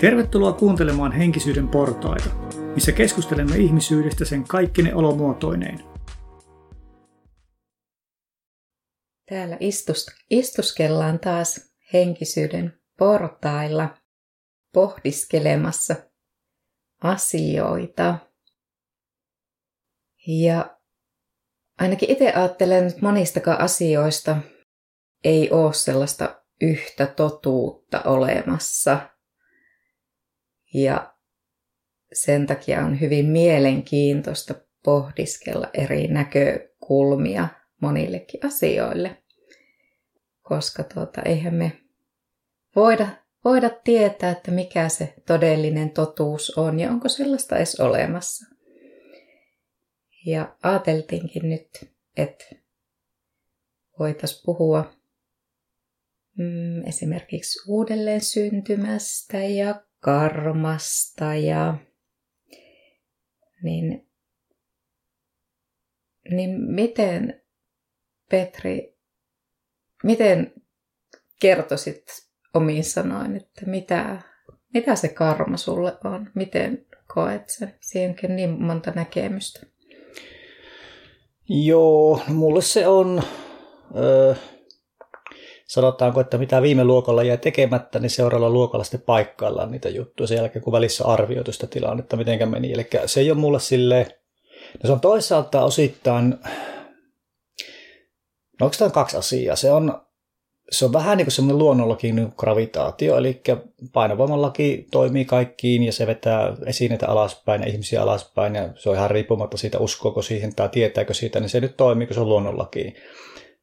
Tervetuloa kuuntelemaan Henkisyyden portaita, missä keskustelemme ihmisyydestä sen kaikkine olomuotoineen. Täällä istus, istuskellaan taas henkisyyden portailla pohdiskelemassa asioita. Ja ainakin itse ajattelen, että monistakaan asioista ei ole sellaista yhtä totuutta olemassa – ja sen takia on hyvin mielenkiintoista pohdiskella eri näkökulmia monillekin asioille, koska tuota, eihän me voida, voida tietää, että mikä se todellinen totuus on ja onko sellaista edes olemassa. Ja ajateltiinkin nyt, että voitaisiin puhua mm, esimerkiksi uudelleen syntymästä ja karmasta ja niin, niin miten Petri, miten kertoisit omiin sanoin, että mitä, mitä se karma sulle on? Miten koet sen? Siihenkin niin monta näkemystä. Joo, mulle se on... sanotaanko, että mitä viime luokalla jäi tekemättä, niin seuraavalla luokalla sitten paikkaillaan niitä juttuja sen jälkeen, kun välissä arvioitu sitä tilannetta, miten meni. Eli se ei ole mulle silleen, no se on toisaalta osittain, no onko kaksi asiaa? Se on, se on vähän niin kuin semmoinen luonnonlaki niin gravitaatio, eli painovoimallakin toimii kaikkiin ja se vetää esineitä alaspäin ja ihmisiä alaspäin ja se on ihan riippumatta siitä, uskoako siihen tai tietääkö siitä, niin se nyt toimii, kun se on luonnonlaki.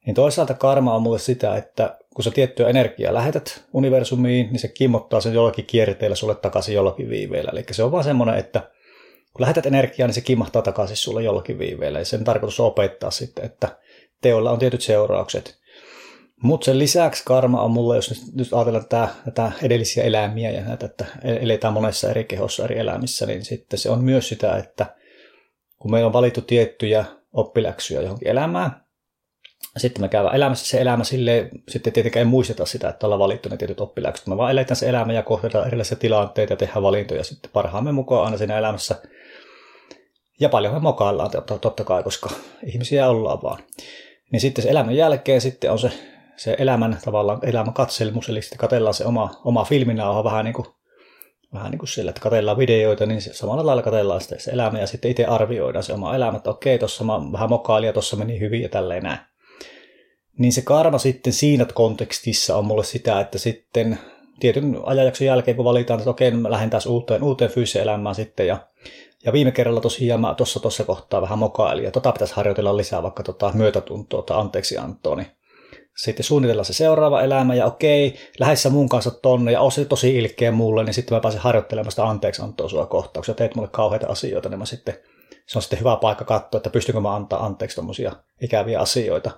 Niin toisaalta karma on mulle sitä, että kun sä tiettyä energiaa lähetät universumiin, niin se kimmottaa sen jollakin kierteellä sulle takaisin jollakin viiveellä. Eli se on vaan semmoinen, että kun lähetät energiaa, niin se kimmahtaa takaisin sulle jollakin viiveellä. Ja sen tarkoitus on opettaa sitten, että teolla on tietyt seuraukset. Mutta sen lisäksi karma on mulle, jos nyt ajatellaan tätä, tätä edellisiä eläimiä ja näitä, että eletään monessa eri kehossa eri elämissä, niin sitten se on myös sitä, että kun meillä on valittu tiettyjä oppiläksyjä johonkin elämään, sitten me käydään elämässä se elämä sille, sitten tietenkään ei muisteta sitä, että ollaan valittu ne tietyt oppiläksyt. Me vaan eletään se elämä ja kohdataan erilaisia tilanteita ja tehdään valintoja sitten parhaamme mukaan aina siinä elämässä. Ja paljon me mokaillaan totta kai, koska ihmisiä ollaan vaan. Niin sitten se elämän jälkeen sitten on se, se elämän tavallaan elämän katselmus, eli sitten katellaan se oma, oma filminauha vähän niin kuin vähän niin kuin sillä, että katellaan videoita, niin samalla lailla katellaan sitä se elämä ja sitten itse arvioidaan se oma elämä, että okei, tuossa mä vähän mokailin ja tuossa meni hyvin ja tälleen näin. Niin se karma sitten siinä kontekstissa on mulle sitä, että sitten tietyn ajanjakson jälkeen, kun valitaan, että okei, mä lähden taas uuteen, uuteen fyysiseen elämään sitten ja ja viime kerralla tosiaan mä tuossa tuossa kohtaa vähän mokailin, ja tota pitäisi harjoitella lisää vaikka tota myötätuntoa tai anteeksiantoa, niin sitten suunnitella se seuraava elämä, ja okei, lähes mun kanssa tonne, ja osi tosi ilkeä mulle, niin sitten mä pääsen harjoittelemaan sitä anteeksiantoa sua kohtaa, kun sä teet mulle kauheita asioita, niin mä sitten, se on sitten hyvä paikka katsoa, että pystynkö mä antaa anteeksi tommosia ikäviä asioita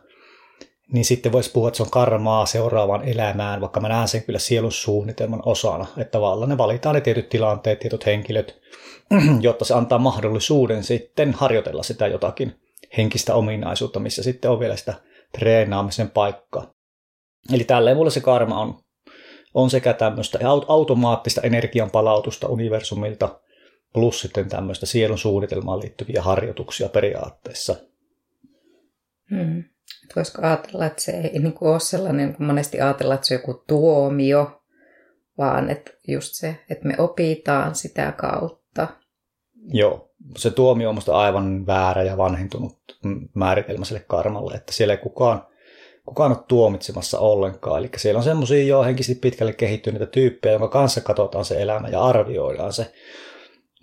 niin sitten voisi puhua, että se on karmaa seuraavaan elämään, vaikka mä näen sen kyllä sielun suunnitelman osana, että tavallaan ne valitaan ne tietyt tilanteet, tietyt henkilöt, jotta se antaa mahdollisuuden sitten harjoitella sitä jotakin henkistä ominaisuutta, missä sitten on vielä sitä treenaamisen paikkaa. Eli tälleen mulle se karma on, on sekä tämmöistä automaattista energian palautusta universumilta, plus sitten tämmöistä sielun suunnitelmaan liittyviä harjoituksia periaatteessa. Voisiko ajatella, että se ei niin kuin ole sellainen, kun monesti ajatellaan, että se on joku tuomio, vaan että just se, että me opitaan sitä kautta. Joo, se tuomio on minusta aivan väärä ja vanhentunut määritelmä sille karmalle, että siellä ei kukaan, kukaan ole tuomitsemassa ollenkaan. Eli siellä on semmoisia jo henkisesti pitkälle kehittyneitä tyyppejä, jonka kanssa katsotaan se elämä ja arvioidaan se.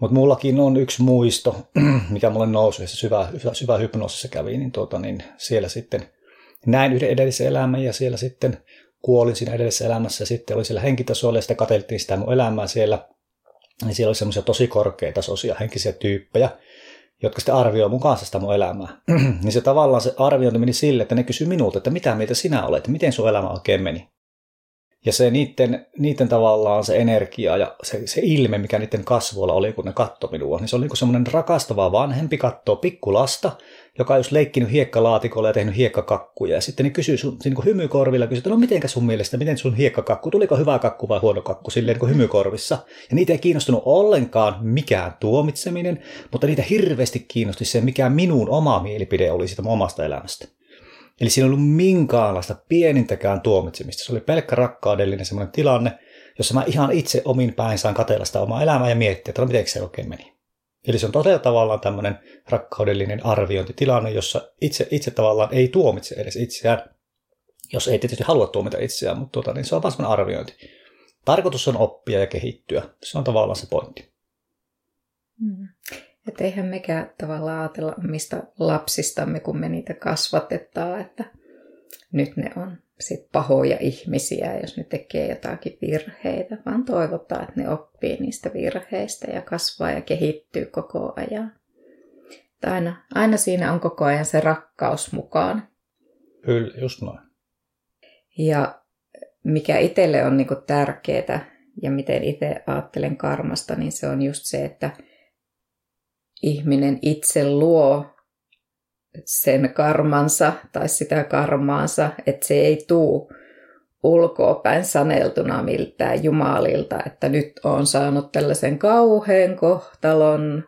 Mutta mullakin on yksi muisto, mikä mulle nousi, syvä, syvä, syvä hypnoosissa kävi, niin, tuota, niin siellä sitten näin yhden edellisen elämän ja siellä sitten kuolin siinä edellisessä elämässä ja sitten oli siellä henkitasolla ja sitten katseltiin sitä mun elämää siellä. Niin siellä oli semmoisia tosi korkeatasoisia henkisiä tyyppejä, jotka sitten arvioi mun kanssa sitä mun elämää. niin se tavallaan se arviointi meni sille, että ne kysyi minulta, että mitä mieltä sinä olet, miten sun elämä oikein meni. Ja se niiden, niiden tavallaan se energia ja se, se ilme, mikä niiden kasvoilla oli, kun ne katsoi minua, niin se oli niin semmoinen rakastava vanhempi kattoo pikkulasta, joka just leikkinyt hiekkalaatikolla ja tehnyt hiekkakakkuja. Ja sitten niin kysyy sun niin kuin hymykorvilla, kysyy, että no mitenkä sun mielestä, miten sun hiekkakakku, tuliko hyvä kakku vai huono kakku, silleen niin kuin hymykorvissa. Ja niitä ei kiinnostunut ollenkaan mikään tuomitseminen, mutta niitä hirveästi kiinnosti se, mikä minun oma mielipide oli siitä omasta elämästä. Eli siinä ei ollut minkäänlaista pienintäkään tuomitsemista. Se oli pelkkä rakkaudellinen semmoinen tilanne, jossa mä ihan itse omin päin saan katella sitä omaa elämää ja miettiä, että no miten se oikein meni. Eli se on todella tavallaan tämmöinen rakkaudellinen arviointitilanne, jossa itse, itse tavallaan ei tuomitse edes itseään, jos ei tietysti halua tuomita itseään, mutta tuota, niin se on vain arviointi. Tarkoitus on oppia ja kehittyä. Se on tavallaan se pointti. Mm. Että eihän mekään tavallaan ajatella mistä lapsistamme, kun me niitä kasvatetaan, että nyt ne on sit pahoja ihmisiä, jos ne tekee jotakin virheitä, vaan toivotaan, että ne oppii niistä virheistä ja kasvaa ja kehittyy koko ajan. aina, aina siinä on koko ajan se rakkaus mukaan. Kyllä, just noin. Ja mikä itselle on niinku tärkeää ja miten itse ajattelen karmasta, niin se on just se, että ihminen itse luo sen karmansa tai sitä karmaansa, että se ei tuu ulkoapäin saneltuna miltään jumalilta, että nyt on saanut tällaisen kauhean kohtalon,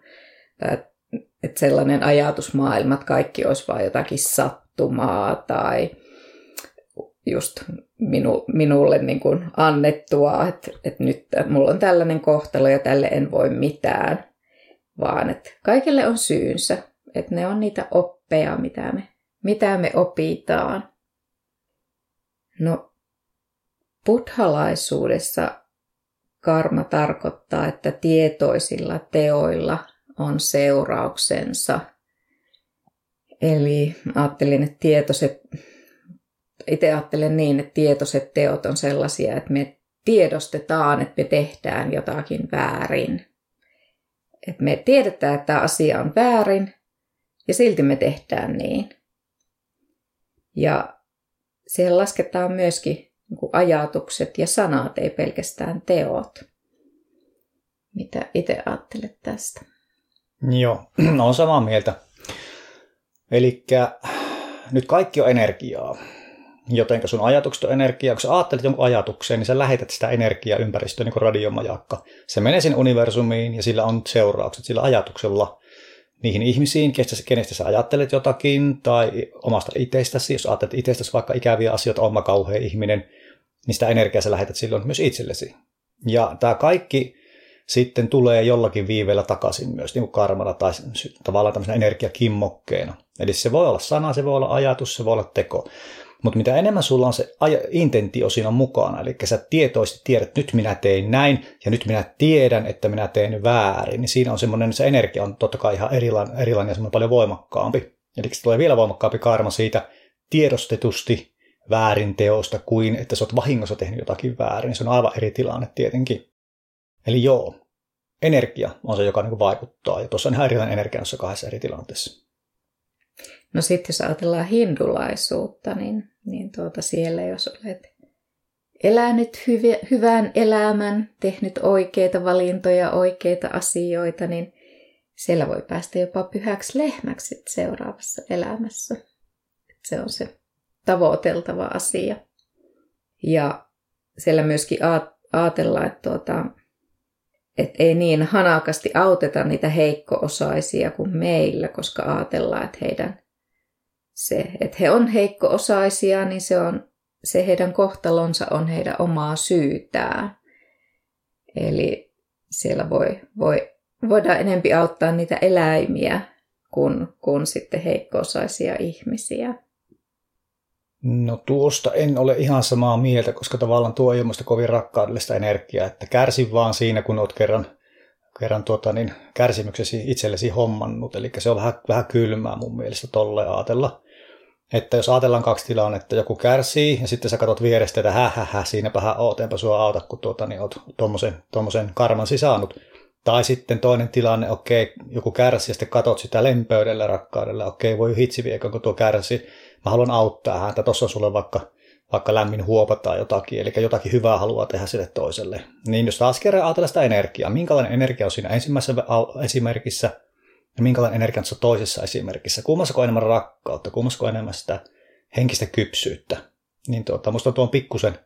että sellainen ajatusmaailma, että kaikki olisi vain jotakin sattumaa tai just minu, minulle niin kuin annettua, että, että nyt mulla on tällainen kohtalo ja tälle en voi mitään, vaan että kaikille on syynsä, että ne on niitä oppeja, mitä me, mitä me opitaan. No, buddhalaisuudessa karma tarkoittaa, että tietoisilla teoilla on seurauksensa. Eli ajattelin, että tietoiset, itse ajattelen niin, että tietoiset teot on sellaisia, että me tiedostetaan, että me tehdään jotakin väärin. Että me tiedetään, että tämä asia on väärin, ja silti me tehdään niin. Ja siihen lasketaan myöskin niin ajatukset ja sanat, ei pelkästään teot. Mitä itse ajattelet tästä? Joo, on samaa mieltä. Eli nyt kaikki on energiaa. Joten sun ajatukset on energiaa. Kun sä ajattelet jonkun ajatuksen, niin sä lähetät sitä energiaa ympäristöön niin kuin radiomajakka. Se menee sinne universumiin ja sillä on seuraukset sillä ajatuksella niihin ihmisiin, kestä, kenestä sä ajattelet jotakin, tai omasta itsestäsi, jos ajattelet itsestäsi vaikka ikäviä asioita, oma kauhea ihminen, niin sitä energiaa sä lähetät silloin myös itsellesi. Ja tämä kaikki sitten tulee jollakin viiveellä takaisin myös niin kuin karmana tai tavallaan tämmöisenä energiakimmokkeena. Eli se voi olla sana, se voi olla ajatus, se voi olla teko. Mutta mitä enemmän sulla on se intentio siinä mukana, eli sä tietoisesti tiedät, että nyt minä tein näin ja nyt minä tiedän, että minä teen väärin, niin siinä on semmoinen, se energia on totta kai ihan erilainen, erilainen ja semmoinen paljon voimakkaampi. Eli se tulee vielä voimakkaampi karma siitä tiedostetusti väärin teosta kuin että sä oot vahingossa tehnyt jotakin väärin. Se on aivan eri tilanne tietenkin. Eli joo, energia on se, joka niin vaikuttaa. Ja tuossa on ihan erilainen energia noissa kahdessa eri tilanteessa. No sitten jos ajatellaan hindulaisuutta, niin, niin tuota siellä jos olet elänyt hyvi, hyvän elämän, tehnyt oikeita valintoja, oikeita asioita, niin siellä voi päästä jopa pyhäksi lehmäksi seuraavassa elämässä. Se on se tavoiteltava asia. Ja siellä myöskin ajatellaan, että, tuota, että ei niin hanakasti auteta niitä heikko-osaisia kuin meillä, koska ajatellaan, että heidän se, että he on heikko-osaisia, niin se, on, se heidän kohtalonsa on heidän omaa syytään. Eli siellä voi, voi, voidaan enempi auttaa niitä eläimiä kuin, kuin sitten heikko-osaisia ihmisiä. No tuosta en ole ihan samaa mieltä, koska tavallaan tuo ei kovin rakkaudellista energiaa, että kärsi vaan siinä, kun olet kerran, kerran tuota, niin, kärsimyksesi itsellesi hommannut. Eli se on vähän, vähän kylmää mun mielestä tolle ajatella. Että jos ajatellaan kaksi tilannetta, joku kärsii ja sitten sä katsot vierestä, että hä, hä, hä siinäpä hän oot, enpä sua auta, kun tuota, niin oot tuommoisen, tuommoisen karman sisaannut. Tai sitten toinen tilanne, okei, joku kärsii ja sitten katot sitä lempöydellä, rakkaudella, okei, voi hitsi viekö, kun tuo kärsii, mä haluan auttaa häntä, tuossa on sulle vaikka, vaikka lämmin huopa tai jotakin, eli jotakin hyvää haluaa tehdä sille toiselle. Niin jos taas kerran ajatellaan sitä energiaa, minkälainen energia on siinä ensimmäisessä esimerkissä ja minkälainen energia on toisessa esimerkissä, kummassa enemmän rakkautta, kummassa enemmän sitä henkistä kypsyyttä, niin tuota, musta tuo on pikkusen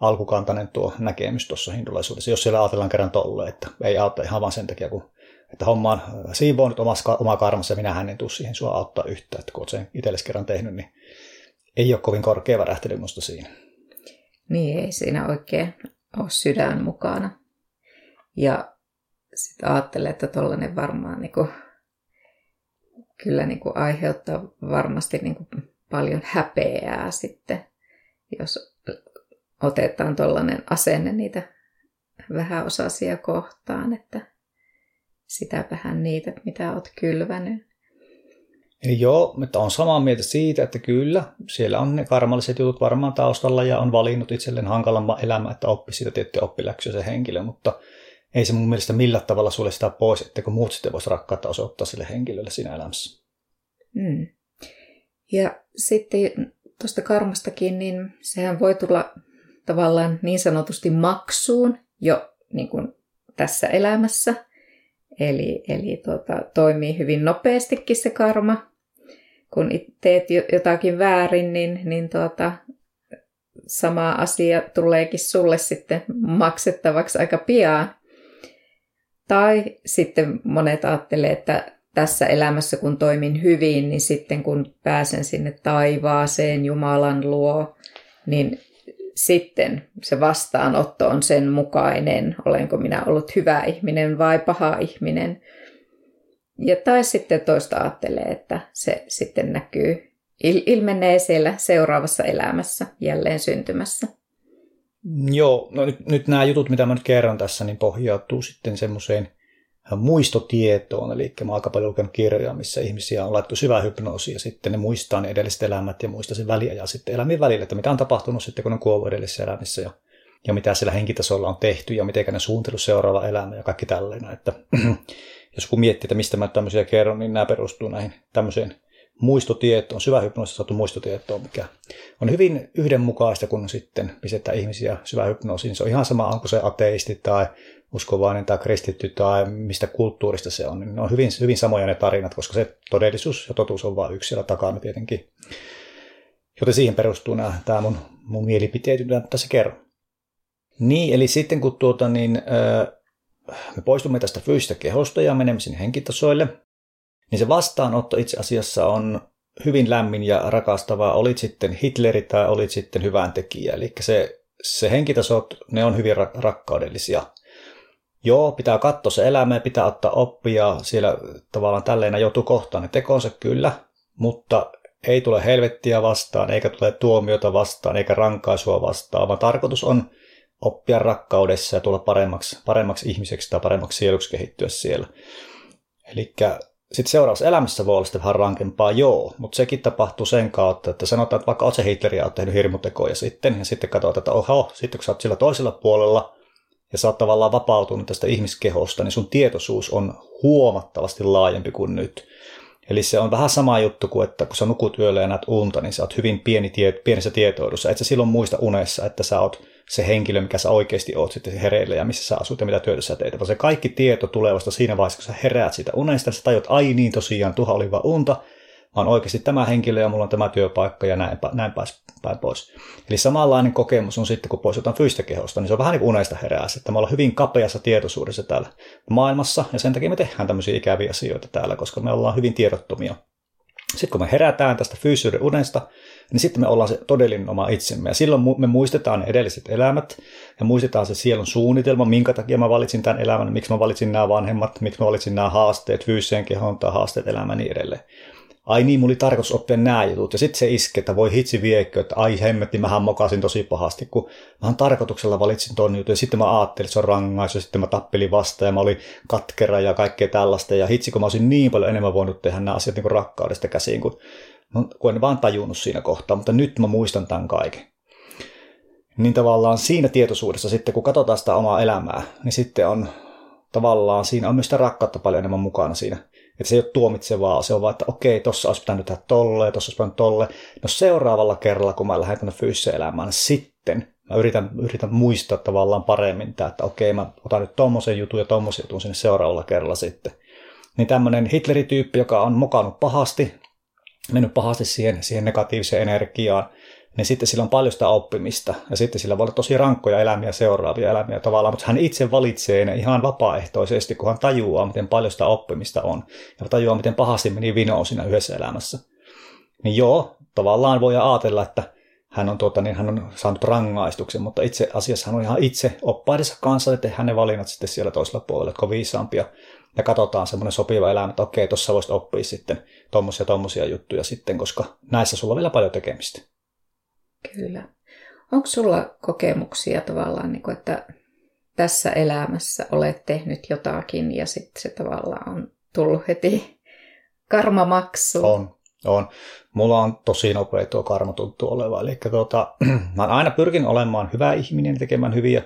alkukantainen tuo näkemys tuossa hindulaisuudessa, jos siellä ajatellaan kerran tolle, että ei auta ihan vaan sen takia, kun että homma on siivoonut omassa, omaa karmassa ja minähän en tule siihen sua auttaa yhtään, että kun olet sen itsellesi kerran tehnyt, niin ei ole kovin korkea värähtely musta siinä. Niin, ei siinä oikein ole sydän mukana. Ja sitten ajattelee, että tuollainen varmaan niin kuin, kyllä niin kuin aiheuttaa varmasti niin kuin paljon häpeää sitten, jos otetaan tuollainen asenne niitä vähäosaisia kohtaan, että sitä vähän niitä, mitä olet kylvänyt. Eli joo, mutta on samaa mieltä siitä, että kyllä, siellä on ne karmalliset jutut varmaan taustalla ja on valinnut itselleen hankalamman elämän, että oppi siitä tiettyä oppiläksyä se henkilö, mutta ei se mun mielestä millään tavalla sulle sitä pois, että kun muut sitten voisi rakkautta osoittaa sille henkilölle siinä elämässä. Mm. Ja sitten tuosta karmastakin, niin sehän voi tulla tavallaan niin sanotusti maksuun jo niin kuin tässä elämässä. Eli, eli tuota, toimii hyvin nopeastikin se karma. Kun teet jotakin väärin, niin, niin tuota, sama asia tuleekin sulle sitten maksettavaksi aika pian. Tai sitten monet ajattelee, että tässä elämässä kun toimin hyvin, niin sitten kun pääsen sinne taivaaseen Jumalan luo, niin sitten se vastaanotto on sen mukainen, olenko minä ollut hyvä ihminen vai paha ihminen. Ja tai sitten toista ajattelee, että se sitten näkyy, ilmenee siellä seuraavassa elämässä, jälleen syntymässä. Joo, no nyt, nyt nämä jutut, mitä mä nyt kerron tässä, niin pohjautuu sitten semmoiseen muistotietoon, eli mä aika paljon lukenut kirjoja, missä ihmisiä on laittu syvä hypnoosi ja sitten ne muistaa ne edelliset elämät ja muistaa sen väliä ja sitten elämien välillä, että mitä on tapahtunut sitten, kun on kuollut edellisissä elämissä ja, ja mitä sillä henkitasolla on tehty ja miten ne suunnitellut seuraava elämä ja kaikki tällainen. Että, jos kun miettii, että mistä mä tämmöisiä kerron, niin nämä perustuu näihin tämmöiseen muistotietoon, syvähypnoosista saatu muistotietoon, mikä on hyvin yhdenmukaista, kun sitten pistetään ihmisiä syvähypnoosiin. Se on ihan sama, onko se ateisti tai uskovainen tai kristitty tai mistä kulttuurista se on. Ne on hyvin, hyvin samoja ne tarinat, koska se todellisuus ja totuus on vain yksi siellä takana tietenkin. Joten siihen perustuu nämä, tämä mun, mun mielipiteet, mitä tässä kerron. Niin, eli sitten kun tuota, niin, me poistumme tästä fyysistä kehosta ja menemme sinne henkitasoille, niin se vastaanotto itse asiassa on hyvin lämmin ja rakastava, olit sitten Hitleri tai olit sitten hyvän tekijä. Eli se, se henkitasot, ne on hyvin rakkaudellisia. Joo, pitää katsoa se elämä pitää ottaa oppia. Siellä tavallaan tälleen joutuu kohtaan ne tekonsa kyllä, mutta ei tule helvettiä vastaan, eikä tule tuomiota vastaan, eikä rankaisua vastaan, vaan tarkoitus on oppia rakkaudessa ja tulla paremmaksi, paremmaksi ihmiseksi tai paremmaksi sieluksi kehittyä siellä. Eli sitten seuraavassa elämässä voi olla sitten vähän rankempaa, joo, mutta sekin tapahtuu sen kautta, että sanotaan, että vaikka oot se Hitleri ja oot tehnyt hirmutekoja sitten, ja sitten katsotaan, että oho, sitten kun sä oot sillä toisella puolella, ja sä oot tavallaan vapautunut tästä ihmiskehosta, niin sun tietoisuus on huomattavasti laajempi kuin nyt. Eli se on vähän sama juttu kuin, että kun sä nukut yöllä ja näet unta, niin sä oot hyvin pieni tie, pienessä tietoidussa. Et sä silloin muista unessa, että sä oot se henkilö, mikä sä oikeasti oot sitten hereillä ja missä sä asut ja mitä työtä sä teet. Vaan se kaikki tieto tulee vasta siinä vaiheessa, kun sä heräät siitä unesta, sä tajut, ai niin tosiaan, tuha oli vaan unta, vaan oikeasti tämä henkilö ja mulla on tämä työpaikka ja näin, näin päin pois. Eli samanlainen kokemus on sitten, kun pois jotain fyysistä kehosta, niin se on vähän niin kuin unesta herää, että me ollaan hyvin kapeassa tietoisuudessa täällä maailmassa, ja sen takia me tehdään tämmöisiä ikäviä asioita täällä, koska me ollaan hyvin tiedottomia. Sitten kun me herätään tästä fyysisyyden unesta, niin sitten me ollaan se todellinen oma itsemme. Ja silloin me muistetaan ne edelliset elämät ja muistetaan se sielun suunnitelma, minkä takia mä valitsin tämän elämän, miksi mä valitsin nämä vanhemmat, miksi mä valitsin nämä haasteet fyysiseen kehoon tai haasteet elämään niin edelleen ai niin, mulla oli tarkoitus oppia nämä jutut. Ja sitten se iske, että voi hitsi viekkö, että ai hemmetti, mähän mokasin tosi pahasti, kun mä tarkoituksella valitsin ton jutun. Ja sitten mä ajattelin, että se on rangaisu, ja sitten mä tappelin vasta, ja mä olin katkera ja kaikkea tällaista. Ja hitsi, kun mä olisin niin paljon enemmän voinut tehdä nämä asiat niin rakkaudesta käsiin, kun, kun en vaan tajunnut siinä kohtaa. Mutta nyt mä muistan tämän kaiken. Niin tavallaan siinä tietoisuudessa sitten, kun katsotaan sitä omaa elämää, niin sitten on tavallaan siinä on myös sitä rakkautta paljon enemmän mukana siinä Että se ei ole tuomitsevaa, se on vaan, että okei, tossa olisi pitänyt tehdä tolle ja tossa olisi pitänyt tolle. No seuraavalla kerralla, kun mä lähden tänne fyysiseen elämään, niin sitten mä yritän, yritän muistaa tavallaan paremmin tämä, että okei, mä otan nyt tommosen jutun ja tommosen jutun sinne seuraavalla kerralla sitten. Niin tämmöinen Hitlerityyppi, joka on mokannut pahasti, mennyt pahasti siihen, siihen negatiiviseen energiaan, niin sitten sillä on paljon sitä oppimista. Ja sitten sillä voi olla tosi rankkoja elämiä seuraavia elämiä tavallaan, mutta hän itse valitsee ne ihan vapaaehtoisesti, kun hän tajuaa, miten paljon sitä oppimista on. Ja tajuaa, miten pahasti meni vinoon siinä yhdessä elämässä. Niin joo, tavallaan voi ajatella, että hän on, tuota, niin hän on saanut rangaistuksen, mutta itse asiassa hän on ihan itse oppaidensa kanssa, että tehdään ne valinnat sitten siellä toisella puolella, että viisaampia. Ja katsotaan semmoinen sopiva elämä, että okei, tuossa voisit oppia sitten tuommoisia tommosia juttuja sitten, koska näissä sulla on vielä paljon tekemistä. Kyllä. Onko sulla kokemuksia tavallaan, niin kuin, että tässä elämässä olet tehnyt jotakin ja sitten se tavallaan on tullut heti karmamaksu? On, on. Mulla on tosi nopea tuo karma tuntuu oleva. Eli tuota, mä aina pyrkin olemaan hyvä ihminen, tekemään hyviä,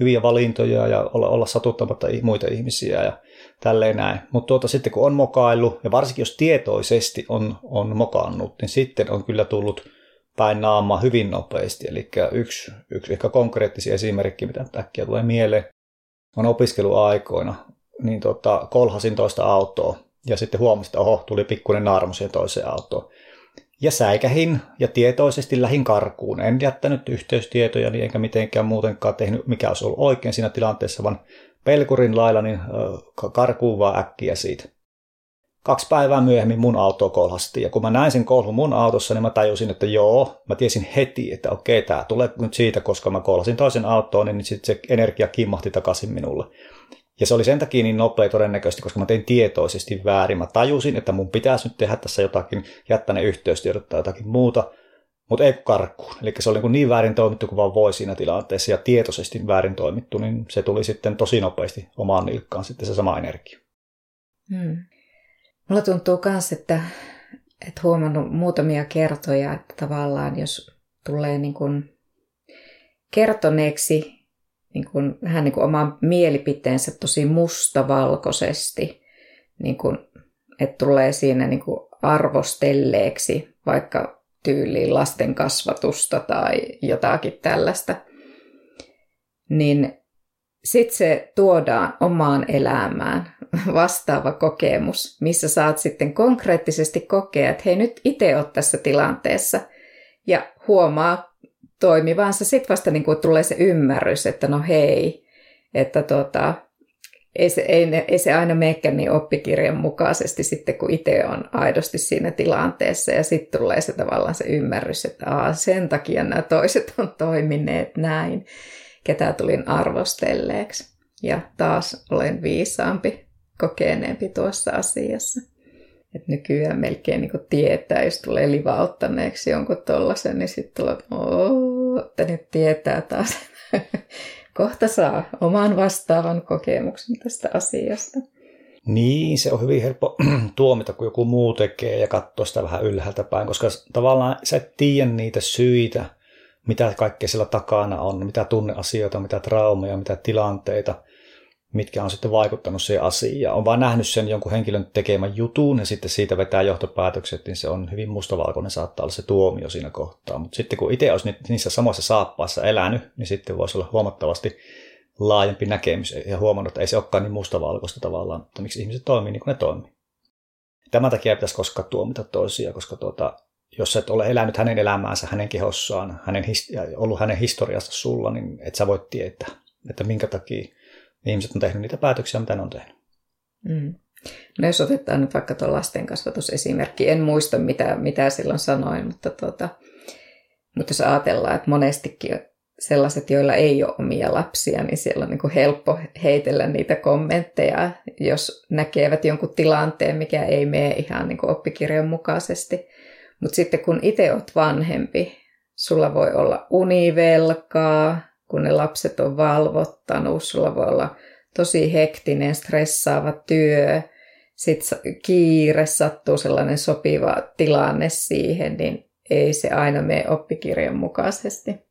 hyviä valintoja ja olla, olla satuttamatta muita ihmisiä ja tälleen näin. Mutta tuota, sitten kun on mokaillut, ja varsinkin jos tietoisesti on, on mokannut, niin sitten on kyllä tullut – päin naamaa hyvin nopeasti. Eli yksi, yksi ehkä konkreettisia esimerkki, mitä äkkiä tulee mieleen, on opiskeluaikoina. Niin tota, kolhasin toista autoa ja sitten huomasin, että oho, tuli pikkuinen naarmu siihen toiseen autoon. Ja säikähin ja tietoisesti lähin karkuun. En jättänyt yhteystietoja niin enkä mitenkään muutenkaan tehnyt, mikä olisi ollut oikein siinä tilanteessa, vaan pelkurin lailla niin karkuun vaan äkkiä siitä kaksi päivää myöhemmin mun auto kolhasti. Ja kun mä näin sen kolhun mun autossa, niin mä tajusin, että joo, mä tiesin heti, että okei, tämä tulee nyt siitä, koska mä kolhasin toisen autoon, niin sitten se energia kimmahti takaisin minulle. Ja se oli sen takia niin nopea todennäköisesti, koska mä tein tietoisesti väärin. Mä tajusin, että mun pitäisi nyt tehdä tässä jotakin, jättää ne yhteystiedot tai jotakin muuta, mutta ei karkuun. Eli se oli niin, niin väärin toimittu kuin vaan voi siinä tilanteessa ja tietoisesti väärin toimittu, niin se tuli sitten tosi nopeasti omaan nilkkaan sitten se sama energia. Hmm. Mulla tuntuu myös, että, että huomannut muutamia kertoja, että tavallaan jos tulee niin kuin kertoneeksi niin kuin, vähän niin kuin oman mielipiteensä tosi mustavalkoisesti, niin kuin, että tulee siinä niin kuin arvostelleeksi vaikka tyyliin lasten kasvatusta tai jotakin tällaista, niin sitten se tuodaan omaan elämään vastaava kokemus, missä saat sitten konkreettisesti kokea, että hei nyt itse oot tässä tilanteessa ja huomaa toimivansa. Sitten vasta niin kuin tulee se ymmärrys, että no hei, että tota, ei se, ei, ei se aina menekään niin oppikirjan mukaisesti sitten, kun itse on aidosti siinä tilanteessa. Ja sitten tulee se tavallaan se ymmärrys, että Aa, sen takia nämä toiset on toimineet näin ketä tulin arvostelleeksi. Ja taas olen viisaampi, kokeneempi tuossa asiassa. Et nykyään melkein niin tietää, jos tulee livauttaneeksi jonkun tollasen, niin sitten tulee, että nyt tietää taas. Kohta saa oman vastaavan kokemuksen tästä asiasta. Niin, se on hyvin helppo tuomita, kun joku muu tekee ja katsoa sitä vähän ylhäältä päin, koska tavallaan sä et tiedä niitä syitä, mitä kaikkea siellä takana on, mitä tunneasioita, mitä traumeja, mitä tilanteita, mitkä on sitten vaikuttanut siihen asiaan. On vaan nähnyt sen jonkun henkilön tekemän jutun ja sitten siitä vetää johtopäätökset, niin se on hyvin mustavalkoinen, saattaa olla se tuomio siinä kohtaa. Mutta sitten kun itse olisi niissä samoissa saappaissa elänyt, niin sitten voisi olla huomattavasti laajempi näkemys ja huomannut, että ei se olekaan niin mustavalkoista tavallaan, että miksi ihmiset toimii niin kuin ne toimii. Tämän takia ei pitäisi koskaan tuomita toisia, koska tuota, jos et ole elänyt hänen elämäänsä, hänen kehossaan, hänen, ollut hänen historiasta sulla, niin et sä voi tietää, että minkä takia ihmiset on tehnyt niitä päätöksiä, mitä ne on tehnyt. Mm. No jos otetaan nyt vaikka tuo lastenkasvatusesimerkki, en muista mitä, mitä silloin sanoin, mutta, tuota, mutta jos ajatellaan, että monestikin sellaiset, joilla ei ole omia lapsia, niin siellä on niin kuin helppo heitellä niitä kommentteja, jos näkevät jonkun tilanteen, mikä ei mene ihan niin kuin oppikirjan mukaisesti. Mutta sitten kun itse olet vanhempi, sulla voi olla univelkaa, kun ne lapset on valvottanut, sulla voi olla tosi hektinen, stressaava työ, sitten kiire sattuu sellainen sopiva tilanne siihen, niin ei se aina mene oppikirjan mukaisesti.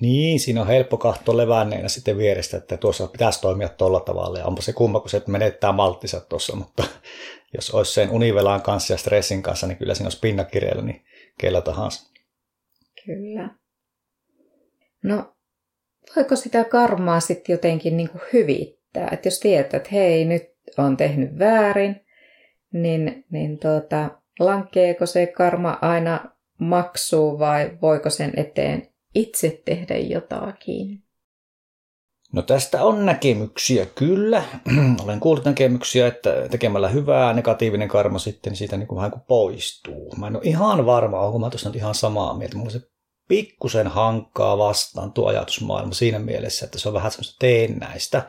Niin, siinä on helppo katsoa levänneenä sitten vierestä, että tuossa pitäisi toimia tuolla tavalla. Ja onpa se kumma, kun se menettää malttinsa tuossa, mutta jos olisi sen univelaan kanssa ja stressin kanssa, niin kyllä siinä olisi pinnakireillä, niin kellä tahansa. Kyllä. No, voiko sitä karmaa sitten jotenkin niin kuin hyvittää? Että jos tietää, että hei, nyt on tehnyt väärin, niin, niin tuota, lankeeko se karma aina maksuu vai voiko sen eteen itse tehdä jotakin? No tästä on näkemyksiä, kyllä. Olen kuullut näkemyksiä, että tekemällä hyvää negatiivinen karma sitten niin siitä niin kuin vähän kuin poistuu. Mä en ole ihan varma, onko mä tuossa nyt ihan samaa mieltä. Mulla se pikkusen hankkaa vastaan tuo ajatusmaailma siinä mielessä, että se on vähän semmoista teennäistä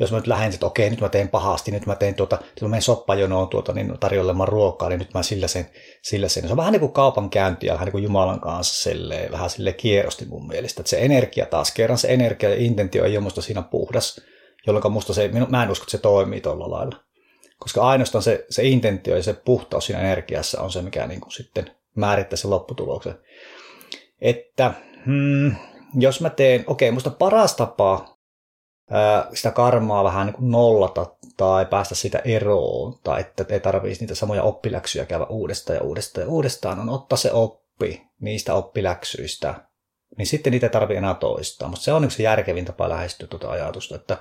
jos mä nyt lähden, että okei, nyt mä teen pahasti, nyt mä teen tuota, nyt mä menen soppajonoon tuota, niin tarjoilemaan ruokaa, niin nyt mä sillä sen, sillä sen. Se on vähän niin kuin kaupan käyntiä, vähän niin kuin Jumalan kanssa, silleen, vähän sille kierrosti mun mielestä. Että se energia taas, kerran se energia ja intentio ei ole musta siinä puhdas, jolloin musta se, mä en usko, että se toimii tuolla lailla. Koska ainoastaan se, se intentio ja se puhtaus siinä energiassa on se, mikä niin kuin sitten määrittää sen lopputuloksen. Että hmm, jos mä teen, okei, musta paras tapa sitä karmaa vähän niin kuin nollata tai päästä sitä eroon, tai että ei tarvitsisi niitä samoja oppiläksyjä käydä uudestaan ja uudestaan ja uudestaan, on ottaa se oppi niistä oppiläksyistä, niin sitten niitä ei tarvitse enää toistaa. Mutta se on yksi järkevin tapa lähestyä tuota ajatusta, että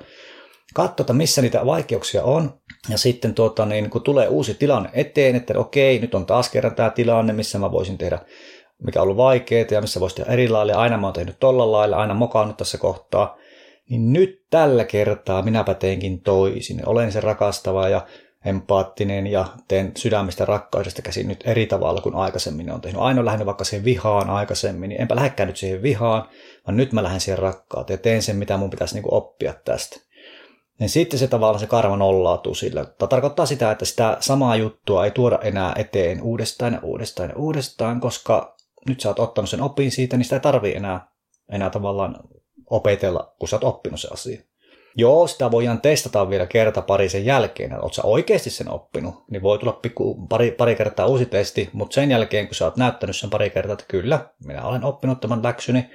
katsota, missä niitä vaikeuksia on, ja sitten tuota, niin kun tulee uusi tilanne eteen, että okei, nyt on taas kerran tämä tilanne, missä mä voisin tehdä mikä on ollut vaikeaa ja missä voisi tehdä eri lailla, aina mä oon tehnyt tolla lailla, aina mokannut tässä kohtaa, niin nyt tällä kertaa minäpä teenkin toisin. Olen se rakastava ja empaattinen ja teen sydämistä rakkaudesta käsin nyt eri tavalla kuin aikaisemmin on tehnyt. Aina lähden vaikka siihen vihaan aikaisemmin, niin enpä lähdekään nyt siihen vihaan, vaan nyt mä lähden siihen rakkauteen ja teen sen, mitä mun pitäisi niinku oppia tästä. Niin sitten se tavallaan se karma nollautuu sillä. Tämä tarkoittaa sitä, että sitä samaa juttua ei tuoda enää eteen uudestaan ja uudestaan ja uudestaan, koska nyt sä oot ottanut sen opin siitä, niin sitä ei tarvii enää, enää tavallaan opetella, kun sä oot oppinut se asia. Joo, sitä voidaan testata vielä kerta pari sen jälkeen, että oot sä oikeasti sen oppinut, niin voi tulla pikku, pari, pari kertaa uusi testi, mutta sen jälkeen, kun sä oot näyttänyt sen pari kertaa, että kyllä, minä olen oppinut tämän läksyni,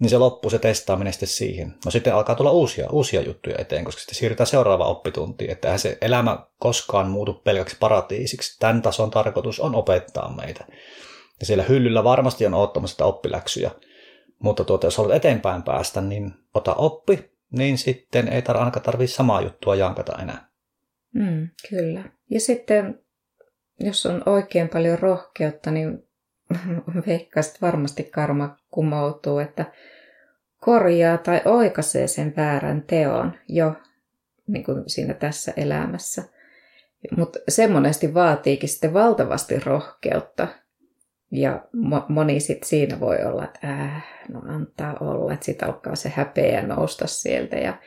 niin se loppuu se testaaminen sitten siihen. No sitten alkaa tulla uusia, uusia juttuja eteen, koska sitten siirrytään seuraavaan oppituntiin, että se elämä koskaan muutu pelkäksi paratiisiksi. Tämän tason tarkoitus on opettaa meitä. Ja siellä hyllyllä varmasti on ottamassa sitä oppiläksyjä. Mutta tuota, jos haluat eteenpäin päästä, niin ota oppi, niin sitten ei tar- ainakaan tarvitse samaa juttua jankata enää. Mm, kyllä. Ja sitten, jos on oikein paljon rohkeutta, niin veikkaiset varmasti karma kumoutuu, että korjaa tai oikaisee sen väärän teon jo niin kuin siinä tässä elämässä. Mutta se monesti vaatiikin sitten valtavasti rohkeutta, ja moni sitten siinä voi olla, että äh, no antaa olla, että sitten alkaa se häpeä nousta sieltä. Ja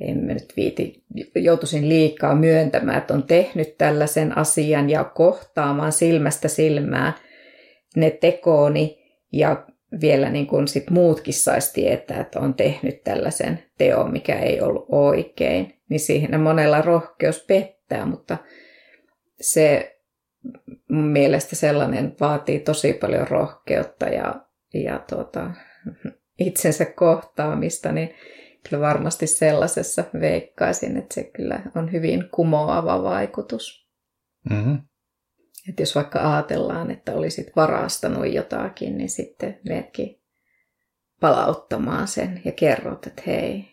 en mä nyt viiti, joutuisin liikaa myöntämään, että on tehnyt tällaisen asian ja kohtaamaan silmästä silmää ne tekooni. Ja vielä niin kuin sit muutkin saisi tietää, että on tehnyt tällaisen teon, mikä ei ollut oikein, niin siihen monella rohkeus pettää, mutta se mun mielestä sellainen vaatii tosi paljon rohkeutta ja, ja tuota, itsensä kohtaamista, niin kyllä varmasti sellaisessa veikkaisin, että se kyllä on hyvin kumoava vaikutus. Mm-hmm. Että jos vaikka ajatellaan, että olisit varastanut jotakin, niin sitten meetkin palauttamaan sen ja kerrot, että hei,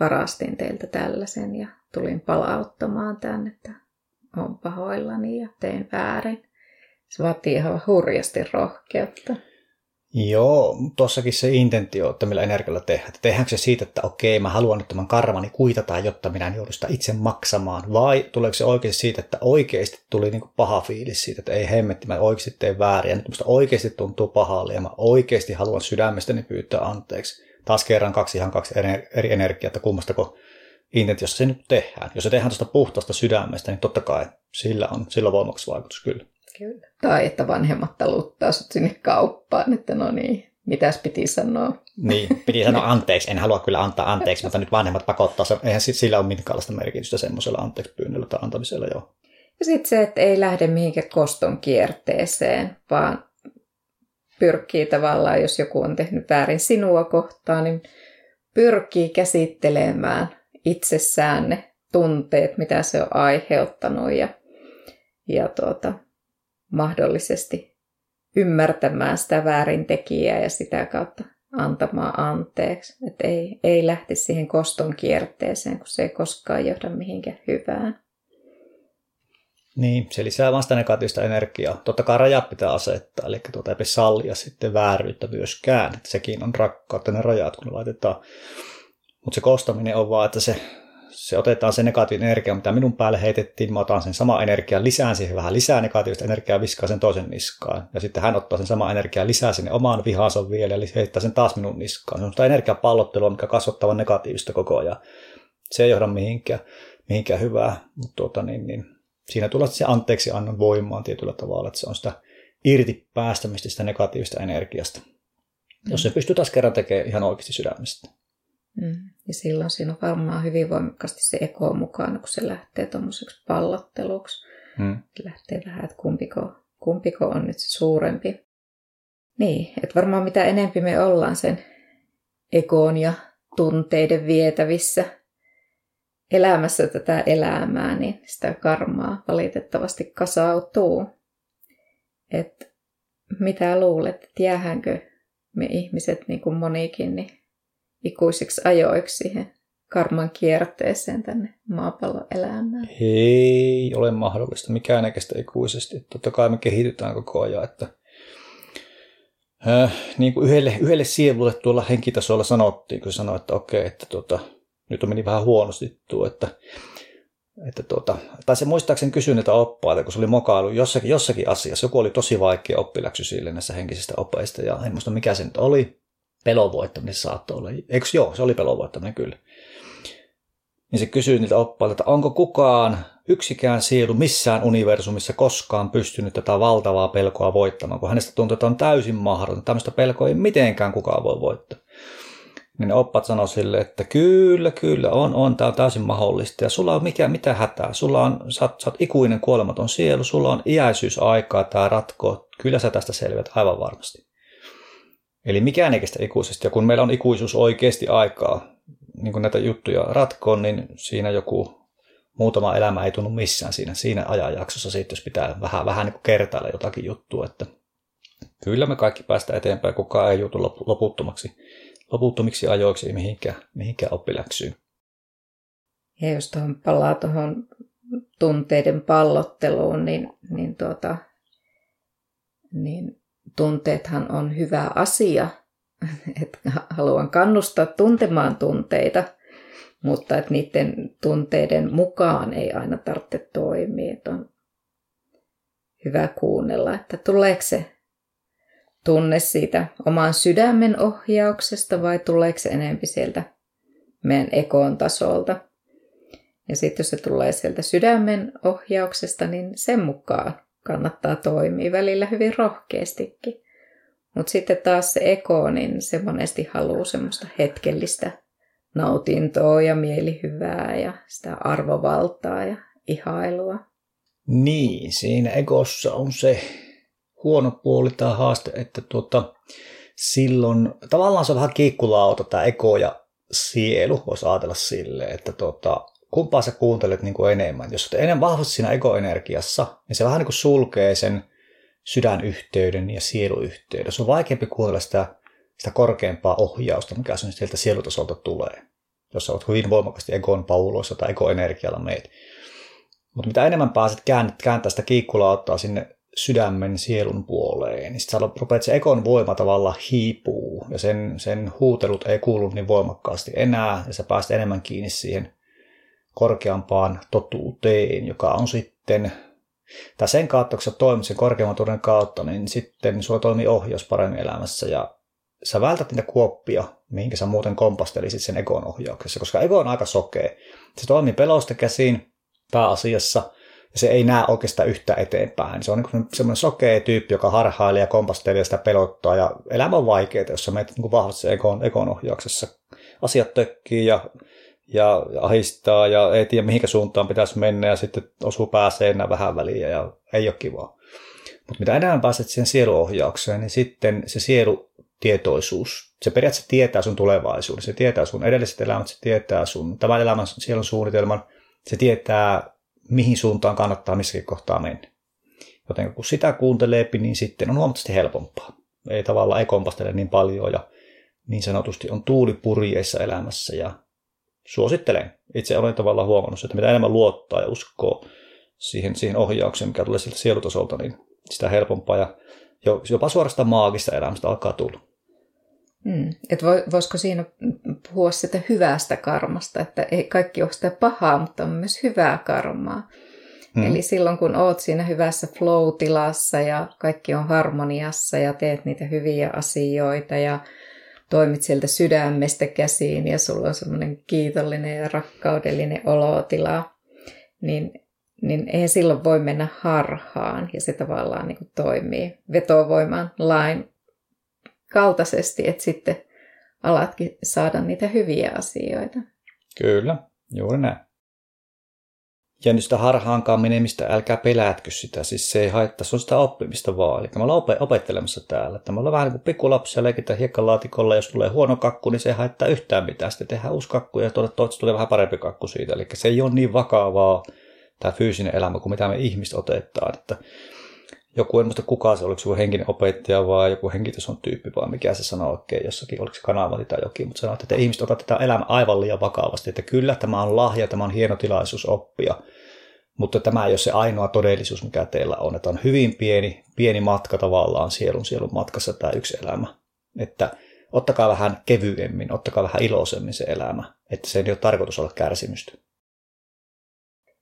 varastin teiltä tällaisen ja tulin palauttamaan tämän, että olen pahoillani ja teen väärin. Se vaatii ihan hurjasti rohkeutta. Joo, tuossakin se intentio, että millä energialla tehdään. Tehdäänkö se siitä, että okei, mä haluan nyt tämän karmani kuitata, jotta minä en joudu sitä itse maksamaan, vai tuleeko se oikeasti siitä, että oikeasti tuli niin paha fiilis siitä, että ei hemmetti, mä oikeasti teen väärin, ja nyt musta oikeasti tuntuu pahalle, ja mä oikeasti haluan sydämestäni pyytää anteeksi. Taas kerran kaksi ihan kaksi eri energiaa, että kummastako intentiossa se nyt tehdään. Jos se tehdään tuosta puhtaasta sydämestä, niin totta kai sillä on, sillä on voimakas vaikutus kyllä. Kyllä. Tai että vanhemmat taluttaa sut sinne kauppaan, että no niin, mitäs piti sanoa? Niin, piti sanoa anteeksi. En halua kyllä antaa anteeksi, mutta nyt vanhemmat pakottaa. Eihän sillä ole minkäänlaista merkitystä semmoisella anteeksi pyynnöllä tai antamisella, joo. Ja sitten se, että ei lähde mihinkään koston kierteeseen, vaan pyrkii tavallaan, jos joku on tehnyt väärin sinua kohtaan, niin pyrkii käsittelemään itsessään ne tunteet, mitä se on aiheuttanut ja, ja tuota, mahdollisesti ymmärtämään sitä väärintekijää ja sitä kautta antamaan anteeksi. Että ei, ei lähti siihen koston kierteeseen, kun se ei koskaan johda mihinkään hyvään. Niin, se lisää vaan sitä negatiivista energiaa. Totta kai rajat pitää asettaa, eli tuota ei sallia sitten vääryyttä myöskään. Että sekin on rakkautta ne rajat, kun ne laitetaan. Mutta se kostaminen on vaan, että se, se otetaan se negatiivinen energia, mitä minun päälle heitettiin, mä otan sen sama energia, lisään siihen vähän lisää negatiivista energiaa, viskaa sen toisen niskaan. Ja sitten hän ottaa sen sama energia, lisää sinne omaan vihansa vielä, eli heittää sen taas minun niskaan. Se on sitä energiapallottelua, mikä kasvattaa negatiivista koko ajan. Se ei johda mihinkään, mihinkään hyvää, mutta tuota, niin, niin, siinä tulee se anteeksi annon voimaan tietyllä tavalla, että se on sitä irti päästämistä sitä negatiivista energiasta. Mm. Jos se pystyy taas kerran tekemään ihan oikeasti sydämestä. Mm. Ja silloin siinä on varmaan hyvin voimakkaasti se eko mukana, kun se lähtee tuommoiseksi pallotteluksi. Mm. Lähtee vähän, että kumpiko, kumpiko on nyt se suurempi. Niin, että varmaan mitä enempi me ollaan sen ekoon ja tunteiden vietävissä, elämässä tätä elämää, niin sitä karmaa valitettavasti kasautuu. Et mitä luulet, että jäähänkö me ihmiset, niin kuin monikin, niin ikuisiksi ajoiksi siihen karman kierteeseen tänne maapallon elämään? Ei ole mahdollista. Mikään ei kestä ikuisesti. Totta kai me kehitytään koko ajan, että äh, niin kuin yhdelle, yhdelle sielulle tuolla henkitasolla sanottiin, kun sanoi, että okei, että tuota, nyt on meni vähän huonosti tuo, että, että tuota, tai se muistaakseni kysyi niitä oppaita, kun se oli mokailu jossakin, jossakin asiassa. Joku oli tosi vaikea oppiläksy sille näissä henkisistä oppeista, ja en muista mikä se nyt oli. Pelon saattoi olla. Eikö joo, se oli pelon kyllä. Niin se kysyi niiltä oppailta, että onko kukaan, yksikään sielu missään universumissa koskaan pystynyt tätä valtavaa pelkoa voittamaan, kun hänestä tuntuu, että on täysin mahdotonta. Tämmöistä pelkoa ei mitenkään kukaan voi voittaa niin oppat sanoi sille, että kyllä, kyllä, on, on, tämä on täysin mahdollista. Ja sulla on mikä, mitä hätää. Sulla on, sä oot, sä oot ikuinen kuolematon sielu, sulla on iäisyysaikaa, tämä ratko. Kyllä sä tästä selviät aivan varmasti. Eli mikään ei kestä ikuisesti. Ja kun meillä on ikuisuus oikeasti aikaa, niin kuin näitä juttuja ratkoon, niin siinä joku muutama elämä ei tunnu missään siinä, siinä ajanjaksossa, siitä, jos pitää vähän, vähän niin kertailla jotakin juttua, että kyllä me kaikki päästään eteenpäin, kukaan ei jutu loputtomaksi loputtomiksi ajoiksi mihinkään, mihinkään oppiläksyyn. Ja jos tuohon palaa tuohon tunteiden pallotteluun, niin, niin, tuota, niin tunteethan on hyvä asia. Et haluan kannustaa tuntemaan tunteita, mutta että niiden tunteiden mukaan ei aina tarvitse toimia. Et on hyvä kuunnella, että tuleeko se tunne siitä oman sydämen ohjauksesta vai tuleeko se enempi sieltä meidän ekoon tasolta. Ja sitten jos se tulee sieltä sydämen ohjauksesta, niin sen mukaan kannattaa toimia välillä hyvin rohkeastikin. Mutta sitten taas se eko, niin se monesti haluaa semmoista hetkellistä nautintoa ja mielihyvää ja sitä arvovaltaa ja ihailua. Niin, siinä egossa on se huono puoli tai haaste, että tuota, silloin tavallaan se on vähän kiikkulauta tämä eko ja sielu, voisi ajatella sille, että tuota, kumpaa sä kuuntelet niin kuin enemmän. Jos olet enemmän vahvasti siinä ekoenergiassa, niin se vähän niin kuin sulkee sen sydänyhteyden ja sieluyhteyden. Se on vaikeampi kuuntella sitä, sitä korkeampaa ohjausta, mikä sen sieltä sielutasolta tulee. Jos sä olet hyvin voimakkaasti egon pauloissa tai ekoenergialla meet. Mutta mitä enemmän pääset kääntää sitä kiikkulauttaa sinne sydämen sielun puoleen, niin sitten rupeat se ekon voima tavalla hiipuu ja sen, sen huutelut ei kuulu niin voimakkaasti enää ja sä pääst enemmän kiinni siihen korkeampaan totuuteen, joka on sitten, tai sen kautta, kun sä toimit sen korkeamman toden kautta, niin sitten sulla toimii ohjaus paremmin elämässä ja sä vältät niitä kuoppia, mihinkä sä muuten kompastelisit sen egon ohjauksessa, koska ego on aika sokea. Se toimii pelosta käsin pääasiassa – ja se ei näe oikeastaan yhtä eteenpäin. Se on niin semmoinen sokea tyyppi, joka harhailee ja kompastelee sitä pelottaa ja elämä on vaikeaa, jos sä menet niin vahvasti ekon, ekon ohjauksessa. Asiat tökkii ja, ja, ahistaa ja ei tiedä mihinkä suuntaan pitäisi mennä ja sitten osuu pääsee enää vähän väliin ja ei ole kivaa. Mutta mitä enemmän pääset siihen sieluohjaukseen, niin sitten se sielutietoisuus, se periaatteessa tietää sun tulevaisuuden, se tietää sun edelliset elämät, se tietää sun tämän elämän sielun suunnitelman, se tietää mihin suuntaan kannattaa missäkin kohtaa mennä. Joten kun sitä kuuntelee, niin sitten on huomattavasti helpompaa. Ei tavallaan ei kompastele niin paljon ja niin sanotusti on tuuli purjeissa elämässä ja suosittelen. Itse olen tavallaan huomannut, että mitä enemmän luottaa ja uskoo siihen, siihen ohjaukseen, mikä tulee sieltä sielutasolta, niin sitä helpompaa ja jopa suorastaan maagista elämästä alkaa tulla. Hmm. Et voisiko siinä puhua sitä hyvästä karmasta, että ei kaikki ole sitä pahaa, mutta on myös hyvää karmaa. Hmm. Eli silloin kun oot siinä hyvässä flow-tilassa ja kaikki on harmoniassa ja teet niitä hyviä asioita ja toimit sieltä sydämestä käsiin ja sulla on semmoinen kiitollinen ja rakkaudellinen olotila, niin, niin eihän silloin voi mennä harhaan ja se tavallaan niin kuin toimii vetovoiman lain kaltaisesti, että sitten alatkin saada niitä hyviä asioita. Kyllä, juuri näin. Sitä harhaankaan menemistä, älkää pelätkö sitä. Siis se ei haittaa, se on sitä oppimista vaan. Eli me ollaan opettelemassa täällä. Että me ollaan vähän niin kuin pikkulapsia, leikitään hiekkalaatikolla. Jos tulee huono kakku, niin se ei haittaa yhtään mitään. Sitten tehdään uusi kakku ja toivottavasti tulee vähän parempi kakku siitä. Eli se ei ole niin vakavaa tämä fyysinen elämä kuin mitä me ihmiset otetaan. Että joku, en muista kuka se, oliko joku henkinen opettaja vai joku henkitason tyyppi vai mikä se sanoo oikein jossakin, oliko se kanava tai jokin, mutta sanoo, että ihmiset ottavat tätä elämää aivan liian vakavasti, että kyllä tämä on lahja, tämä on hieno tilaisuus oppia, mutta tämä ei ole se ainoa todellisuus, mikä teillä on, että on hyvin pieni, pieni matka tavallaan sielun sielun matkassa tämä yksi elämä, että ottakaa vähän kevyemmin, ottakaa vähän iloisemmin se elämä, että se ei ole tarkoitus olla kärsimystä.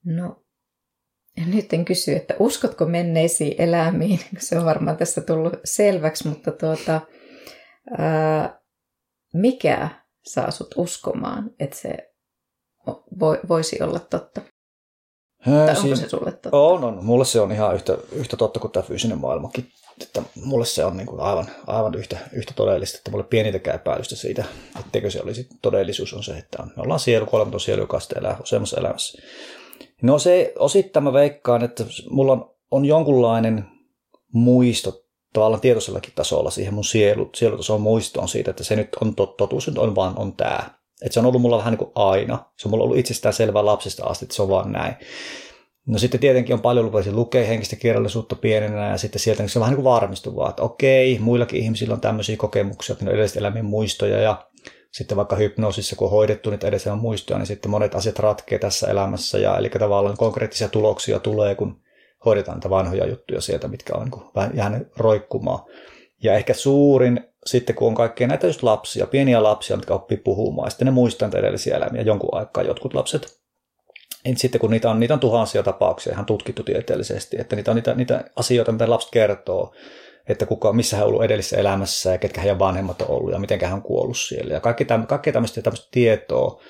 No ja nyt en kysy, että uskotko menneisiin elämiin, se on varmaan tässä tullut selväksi, mutta tuota, ää, mikä saa sut uskomaan, että se voisi olla totta? tai onko se sulle totta? On, on. Mulle se on ihan yhtä, yhtä totta kuin tämä fyysinen maailmakin. Että mulle se on niin kuin aivan, aivan yhtä, yhtä todellista, että mulle pienintäkään epäilystä siitä, etteikö se olisi todellisuus on se, että me ollaan sielu, kolmaton sielu, joka elää useammassa elämässä. No se osittain mä veikkaan, että mulla on, on jonkunlainen muisto tavallaan tietoisellakin tasolla siihen mun sielu, sielutason muistoon siitä, että se nyt on tot, totuus, nyt on vaan on tämä. Että se on ollut mulla vähän niin kuin aina. Se on mulla ollut itsestään selvää lapsesta asti, että se on vaan näin. No sitten tietenkin on paljon lupaisi lukea henkistä kirjallisuutta pienenä ja sitten sieltä se on vähän niin kuin varmistuvaa, että okei, muillakin ihmisillä on tämmöisiä kokemuksia, että ne on edelliset elämien muistoja ja sitten vaikka hypnoosissa, kun on hoidettu niitä edessä muistoja, niin sitten monet asiat ratkee tässä elämässä ja eli tavallaan konkreettisia tuloksia tulee, kun hoidetaan niitä vanhoja juttuja sieltä, mitkä on niin vähän jäänyt roikkumaan. Ja ehkä suurin sitten, kun on kaikkea näitä just lapsia, pieniä lapsia, jotka oppii puhumaan, ja sitten ne muistaa niitä edellisiä elämiä jonkun aikaa, jotkut lapset. Ja sitten kun niitä on, niitä on tuhansia tapauksia ihan tutkittu tieteellisesti, että niitä on niitä, niitä asioita, mitä lapset kertoo, että kuka, missä hän on ollut edellisessä elämässä ja ketkä heidän vanhemmat on ollut ja miten hän on kuollut siellä. Ja kaikki, täm, kaikki tämmöistä, tämmöistä tietoa,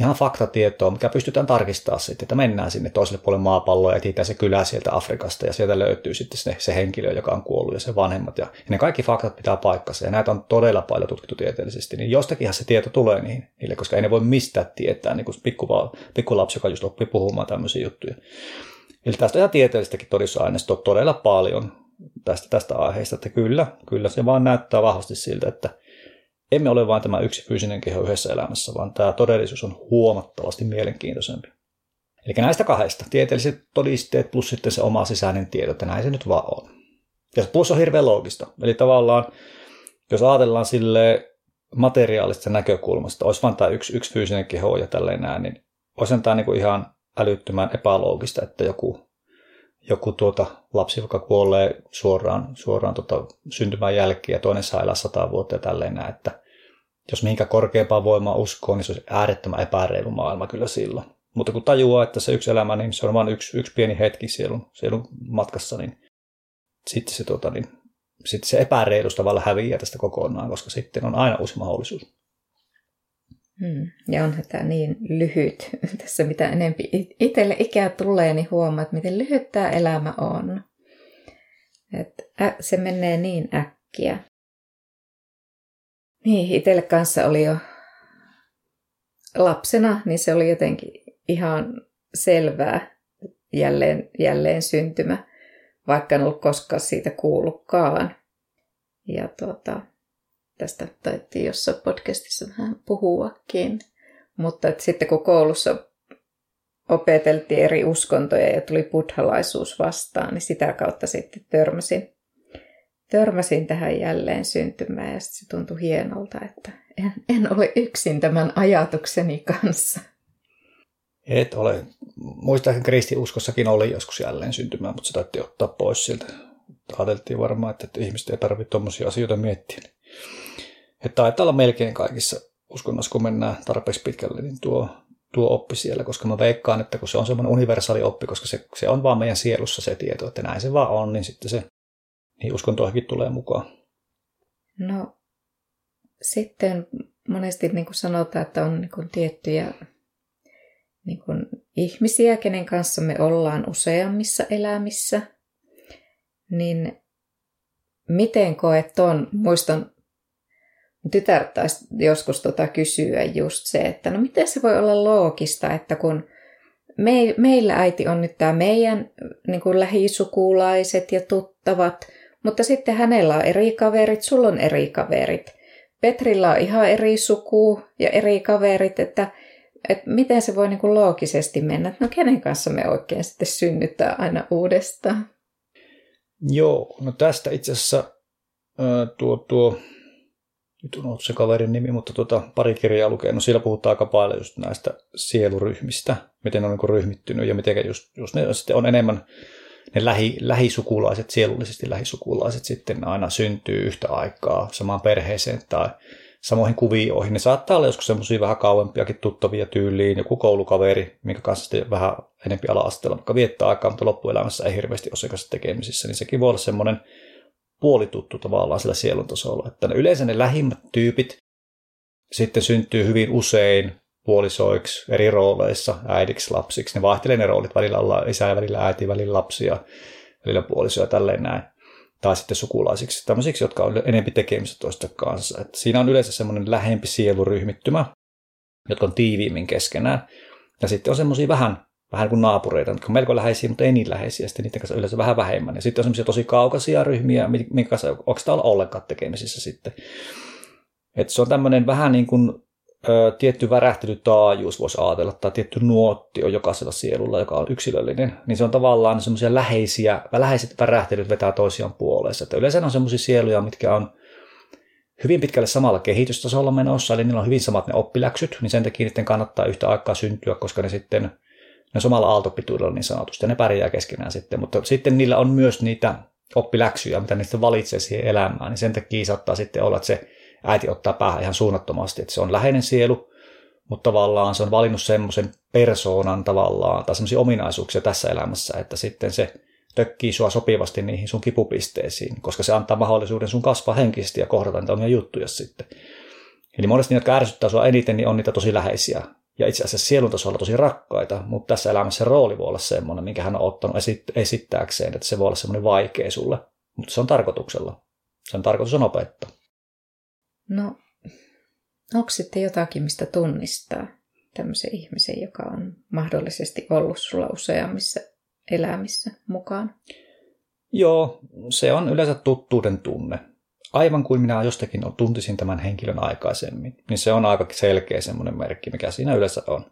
ihan faktatietoa, mikä pystytään tarkistamaan sitten, että mennään sinne toiselle puolelle maapalloa ja etsitään se kylä sieltä Afrikasta ja sieltä löytyy sitten se, se henkilö, joka on kuollut ja se vanhemmat. Ja, ja ne kaikki faktat pitää paikkansa ja näitä on todella paljon tutkittu tieteellisesti, niin jostakinhan se tieto tulee niihin, niille, koska ei ne voi mistään tietää, niin kuin pikku, pikkulapsi, joka just oppii puhumaan tämmöisiä juttuja. Eli tästä ihan tieteellistäkin todistusaineistoa todella paljon, tästä, tästä aiheesta, että kyllä, kyllä se vaan näyttää vahvasti siltä, että emme ole vain tämä yksi fyysinen keho yhdessä elämässä, vaan tämä todellisuus on huomattavasti mielenkiintoisempi. Eli näistä kahdesta, tieteelliset todisteet plus sitten se oma sisäinen tieto, että näin se nyt vaan on. Ja plus on hirveän loogista. Eli tavallaan, jos ajatellaan sille materiaalista näkökulmasta, olisi vain tämä yksi, yksi fyysinen keho ja tälleen näin, niin olisi tämä niin kuin ihan älyttömän epäloogista, että joku joku tuota lapsi, joka kuolee suoraan, suoraan tuota syntymän jälkeen ja toinen saa elää sata vuotta ja tälleen näin, että jos mihinkä korkeampaan voimaan uskoo, niin se olisi äärettömän epäreilu maailma kyllä silloin. Mutta kun tajuaa, että se yksi elämä, niin se on vain yksi, yksi pieni hetki sielun, sielun matkassa, niin sitten se, tuota, niin, sitten se epäreiluus tavallaan häviää tästä kokonaan, koska sitten on aina uusi mahdollisuus. Hmm. Ja onhan tämä niin lyhyt. Tässä mitä enempi itselle ikää tulee, niin huomaat, miten lyhyt tämä elämä on. Et se menee niin äkkiä. Niin, itselle kanssa oli jo lapsena, niin se oli jotenkin ihan selvää jälleen, jälleen syntymä. vaikka en ollut koskaan siitä kuullutkaan. Ja tuota, tästä taittiin jossain podcastissa vähän puhuakin. Mutta että sitten kun koulussa opeteltiin eri uskontoja ja tuli buddhalaisuus vastaan, niin sitä kautta sitten törmäsin, törmäsin tähän jälleen syntymään ja se tuntui hienolta, että en, en ole yksin tämän ajatukseni kanssa. Et ole. Muistaakseni kristiuskossakin oli joskus jälleen syntymään, mutta se taitti ottaa pois siltä. Ajateltiin varmaan, että ihmiset ei tarvitse tuommoisia asioita miettiä. Että taitaa olla melkein kaikissa uskonnossa, kun mennään tarpeeksi pitkälle, niin tuo, tuo oppi siellä, koska mä veikkaan, että kun se on semmoinen universaali oppi, koska se, se on vaan meidän sielussa se tieto, että näin se vaan on, niin sitten se niin uskontoihinkin tulee mukaan. No sitten monesti niin kuin sanotaan, että on niin kuin tiettyjä niin kuin ihmisiä, kenen kanssa me ollaan useammissa elämissä, niin miten koet ton? Muistan, tytär taisi joskus tota kysyä just se, että no miten se voi olla loogista, että kun me, meillä äiti on nyt tämä meidän niin kuin lähisukulaiset ja tuttavat, mutta sitten hänellä on eri kaverit, sulla on eri kaverit. Petrillä on ihan eri suku ja eri kaverit, että että miten se voi niin kuin loogisesti mennä, no kenen kanssa me oikein sitten synnyttää aina uudestaan? Joo, no tästä itse asiassa tuo, tuo nyt on se kaverin nimi, mutta tuota, pari kirjaa lukenut. Siellä puhutaan aika paljon just näistä sieluryhmistä, miten ne on niin ryhmittynyt ja miten just, just ne sitten on enemmän ne lähi, lähisukulaiset, sielullisesti lähisukulaiset sitten aina syntyy yhtä aikaa samaan perheeseen tai samoihin kuvioihin. Ne saattaa olla joskus semmoisia vähän kauempiakin tuttavia tyyliin, joku koulukaveri, minkä kanssa sitten vähän enempi ala-asteella vaikka viettää aikaa, mutta loppuelämässä ei hirveästi ole tekemisissä, niin sekin voi olla semmoinen puolituttu tavallaan sillä sielun tasolla. Että ne yleensä ne lähimmät tyypit sitten syntyy hyvin usein puolisoiksi eri rooleissa, äidiksi, lapsiksi. Ne vaihtelee ne roolit, välillä ollaan isä välillä äiti, välillä lapsia, välillä puolisoja ja tälleen näin tai sitten sukulaisiksi, tämmöisiksi, jotka on enempi tekemistä toista kanssa. Et siinä on yleensä semmoinen lähempi sieluryhmittymä, jotka on tiiviimmin keskenään. Ja sitten on semmoisia vähän, vähän kuin naapureita, jotka on melko läheisiä, mutta ei niin läheisiä, sitten niiden kanssa yleensä vähän vähemmän. Ja sitten on semmoisia tosi kaukaisia ryhmiä, minkä kanssa onko olla ollenkaan tekemisissä sitten. Et se on tämmöinen vähän niin kuin ö, tietty värähtelytaajuus voisi ajatella, tai tietty nuotti on jokaisella sielulla, joka on yksilöllinen, niin se on tavallaan semmoisia läheisiä, läheiset värähtelyt vetää toisiaan puoleensa. Että yleensä on semmoisia sieluja, mitkä on hyvin pitkälle samalla kehitystasolla menossa, eli niillä on hyvin samat ne oppiläksyt, niin sen takia niiden kannattaa yhtä aikaa syntyä, koska ne sitten ne on samalla aaltopituudella niin sanotusti, ja ne pärjää keskenään sitten, mutta sitten niillä on myös niitä oppiläksyjä, mitä niistä valitsee siihen elämään, niin sen takia saattaa sitten olla, että se äiti ottaa päähän ihan suunnattomasti, että se on läheinen sielu, mutta tavallaan se on valinnut semmoisen persoonan tavallaan, tai semmoisia ominaisuuksia tässä elämässä, että sitten se tökkii sua sopivasti niihin sun kipupisteisiin, koska se antaa mahdollisuuden sun kasvaa henkisesti ja kohdata niitä omia juttuja sitten. Eli monesti ne, jotka ärsyttää sua eniten, niin on niitä tosi läheisiä ja itse asiassa sielun tasolla tosi rakkaita, mutta tässä elämässä rooli voi olla semmoinen, minkä hän on ottanut esittääkseen, että se voi olla semmoinen vaikea sulle, mutta se on tarkoituksella. Sen tarkoitus on opettaa. No, onko sitten jotakin, mistä tunnistaa tämmöisen ihmisen, joka on mahdollisesti ollut sulla useammissa elämissä mukaan? Joo, se on yleensä tuttuuden tunne. Aivan kuin minä jostakin tuntisin tämän henkilön aikaisemmin, niin se on aika selkeä semmoinen merkki, mikä siinä yleensä on.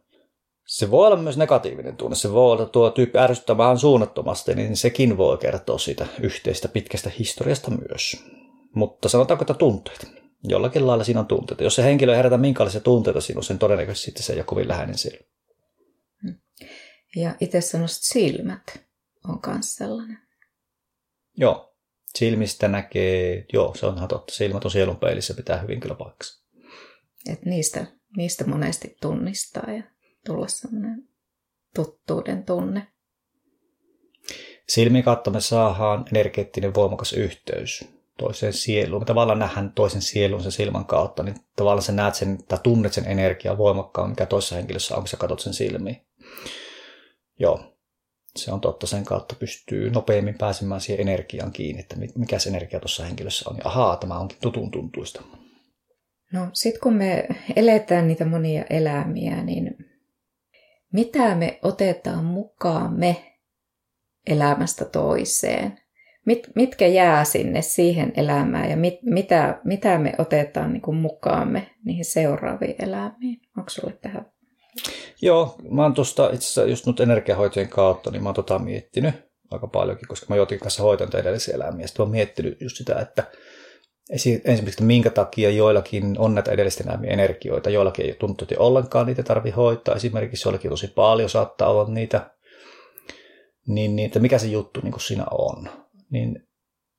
Se voi olla myös negatiivinen tunne. Se voi olla tuo tyyppi ärsyttää vähän suunnattomasti, niin sekin voi kertoa siitä yhteistä pitkästä historiasta myös. Mutta sanotaanko, että tunteet jollakin lailla siinä on tunteita. Jos se henkilö ei herätä minkälaisia tunteita sinuun, sen todennäköisesti se ei ole kovin läheinen sille. Ja itse sanoisit silmät on myös sellainen. Joo, silmistä näkee, joo se on totta, silmät on sielun peilissä, pitää hyvin kyllä paikassa. Et niistä, niistä monesti tunnistaa ja tulla semmoinen tuttuuden tunne. Silmien kautta me saadaan energeettinen voimakas yhteys toiseen sieluun. Me tavallaan nähdään toisen sielun sen silmän kautta, niin tavallaan sä näet sen, tai tunnet sen energiaa voimakkaan, mikä toisessa henkilössä on, kun sä katsot sen silmiin. Joo, se on totta, sen kautta pystyy nopeammin pääsemään siihen energiaan kiinni, että mikä se energia tuossa henkilössä on. Ja ahaa, tämä onkin tutun tuntuista. No sitten kun me eletään niitä monia elämiä, niin mitä me otetaan mukaan me elämästä toiseen? mit, mitkä jää sinne siihen elämään ja mit, mitä, mitä me otetaan niin mukaamme niihin seuraaviin elämiin. Onko sulle tähän? Joo, mä oon tuosta itse asiassa just nyt energiahoitojen kautta, niin mä oon tota miettinyt aika paljonkin, koska mä joutin kanssa hoitan edellisiä elämiä. Sitten mä oon miettinyt just sitä, että ensimmäiseksi, minkä takia joillakin on näitä edellisten elämien energioita, joillakin ei tuntuu, että ollenkaan niitä tarvi hoitaa. Esimerkiksi joillakin tosi paljon saattaa olla niitä. Niin, niin että mikä se juttu niin siinä on. Niin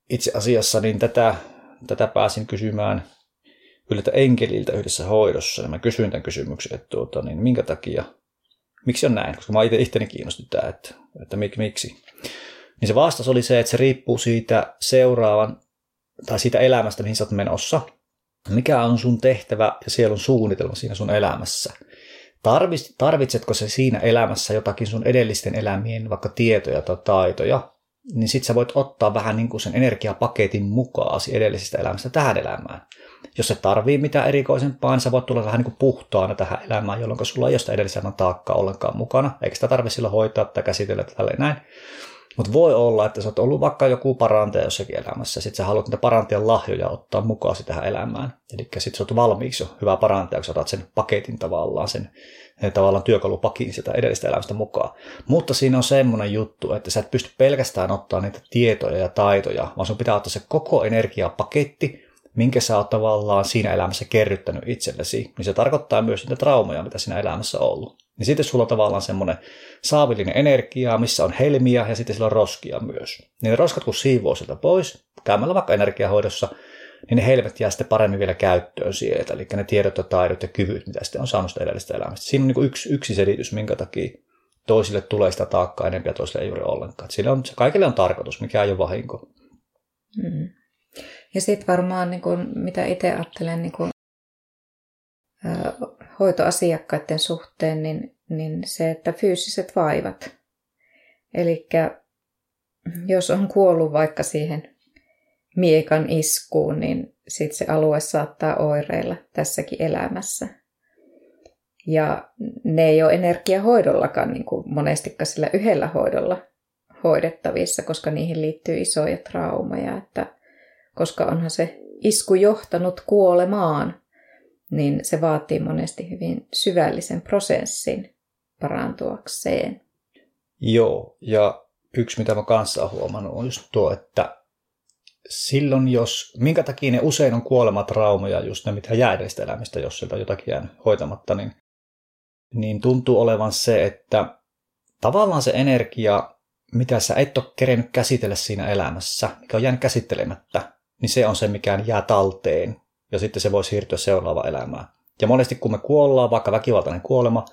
itse asiassa niin tätä, tätä pääsin kysymään yllätä enkeliltä yhdessä hoidossa. Ja mä kysyin tämän kysymyksen, että tuota, niin minkä takia, miksi on näin, koska mä itse itteni kiinnosti tämä, että, että mik, miksi. Niin se vastaus oli se, että se riippuu siitä seuraavan tai siitä elämästä, mihin sä oot menossa. Mikä on sun tehtävä ja sielun suunnitelma siinä sun elämässä? Tarvitsetko se siinä elämässä jotakin sun edellisten elämien vaikka tietoja tai taitoja, niin sit sä voit ottaa vähän niin kuin sen energiapaketin mukaan edellisestä elämästä tähän elämään. Jos se tarvii mitään erikoisempaa, niin sä voit tulla vähän niin kuin puhtaana tähän elämään, jolloin sulla ei ole sitä edellisen taakkaa ollenkaan mukana, eikä sitä tarvitse silloin hoitaa tai käsitellä tälleen näin. Mutta voi olla, että sä oot ollut vaikka joku parantaja jossakin elämässä, ja sit sä haluat niitä parantajan lahjoja ottaa mukaan tähän elämään. Eli sit sä oot valmiiksi jo hyvä parantaja, kun sä otat sen paketin tavallaan, sen tavallaan työkalupakin sitä edellistä elämästä mukaan. Mutta siinä on semmoinen juttu, että sä et pysty pelkästään ottaa niitä tietoja ja taitoja, vaan sun pitää ottaa se koko energiapaketti, minkä sä oot tavallaan siinä elämässä kerryttänyt itsellesi, niin se tarkoittaa myös niitä traumoja, mitä siinä elämässä on ollut. Niin sitten sulla on tavallaan semmoinen saavillinen energia, missä on helmiä ja sitten sillä on roskia myös. Niin ne roskat kun siivoo sieltä pois, käymällä vaikka energiahoidossa, niin ne helmet jää sitten paremmin vielä käyttöön sieltä. Eli ne tiedot ja taidot ja kyvyt, mitä sitten on saanut sitä edellisestä elämästä. Siinä on niin yksi, yksi selitys, minkä takia toisille tulee sitä taakkaa enemmän ja toisille ei juuri ollenkaan. Sillä on, kaikille on tarkoitus, mikä ei ole vahinko. Mm. Ja sitten varmaan, niin kun, mitä itse ajattelen niin kun, ää, hoitoasiakkaiden suhteen, niin, niin se, että fyysiset vaivat. Eli jos on kuollut vaikka siihen miekan iskuun, niin sitten se alue saattaa oireilla tässäkin elämässä. Ja ne ei ole energiahoidollakaan niin kuin monestikaan sillä yhdellä hoidolla hoidettavissa, koska niihin liittyy isoja traumaja, että koska onhan se isku johtanut kuolemaan, niin se vaatii monesti hyvin syvällisen prosessin parantuakseen. Joo, ja yksi mitä mä kanssa olen huomannut on just tuo, että silloin jos, minkä takia ne usein on kuolematraumoja, just ne mitä jää edestä elämistä, jos sieltä jotakin jää hoitamatta, niin, niin tuntuu olevan se, että tavallaan se energia, mitä sä et ole kerennyt käsitellä siinä elämässä, mikä on jäänyt käsittelemättä, niin se on se, mikä jää talteen ja sitten se voi siirtyä seuraavaan elämään. Ja monesti kun me kuollaan, vaikka väkivaltainen kuolema,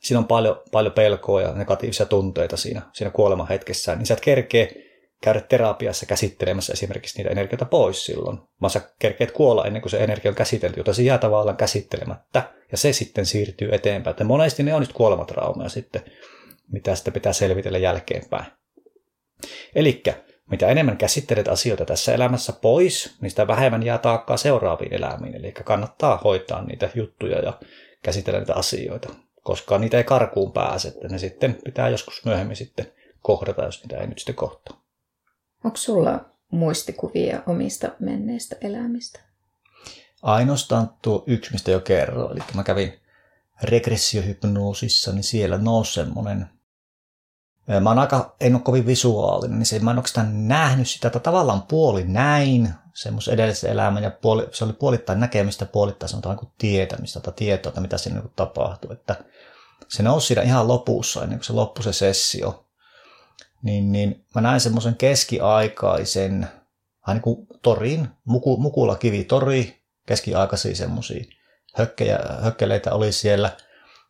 siinä on paljon, paljon pelkoa ja negatiivisia tunteita siinä, siinä kuoleman hetkessä, niin sä et kerkee käydä terapiassa käsittelemässä esimerkiksi niitä energioita pois silloin, vaan sä kerkeet kuolla ennen kuin se energia on käsitelty, jota se jää tavallaan käsittelemättä, ja se sitten siirtyy eteenpäin. Että monesti ne on nyt kuolematraumaa sitten, mitä sitten pitää selvitellä jälkeenpäin. Eli mitä enemmän käsittelet asioita tässä elämässä pois, niin sitä vähemmän jää taakkaa seuraaviin elämiin. Eli kannattaa hoitaa niitä juttuja ja käsitellä niitä asioita, koska niitä ei karkuun pääse, että ne sitten pitää joskus myöhemmin sitten kohdata, jos niitä ei nyt sitten kohtaa. Onko sulla muistikuvia omista menneistä elämistä? Ainoastaan tuo yksi, mistä jo kerroin. Eli mä kävin regressiohypnoosissa, niin siellä nousi semmoinen Mä oon aika, en ole kovin visuaalinen, niin se, mä en oikeastaan nähnyt sitä, että tavallaan puoli näin semmoisen edellisen elämän ja puoli, se oli puolittain näkemistä, puolittain sanotaan kuin tietämistä tai tietoa, että mitä siinä niin tapahtui. Että se nousi siinä ihan lopussa, ennen kuin se loppui se sessio. Niin, niin mä näin semmoisen keskiaikaisen, niin kuin torin, muku, tori, keskiaikaisia semmoisia hökkejä, hökkeleitä oli siellä –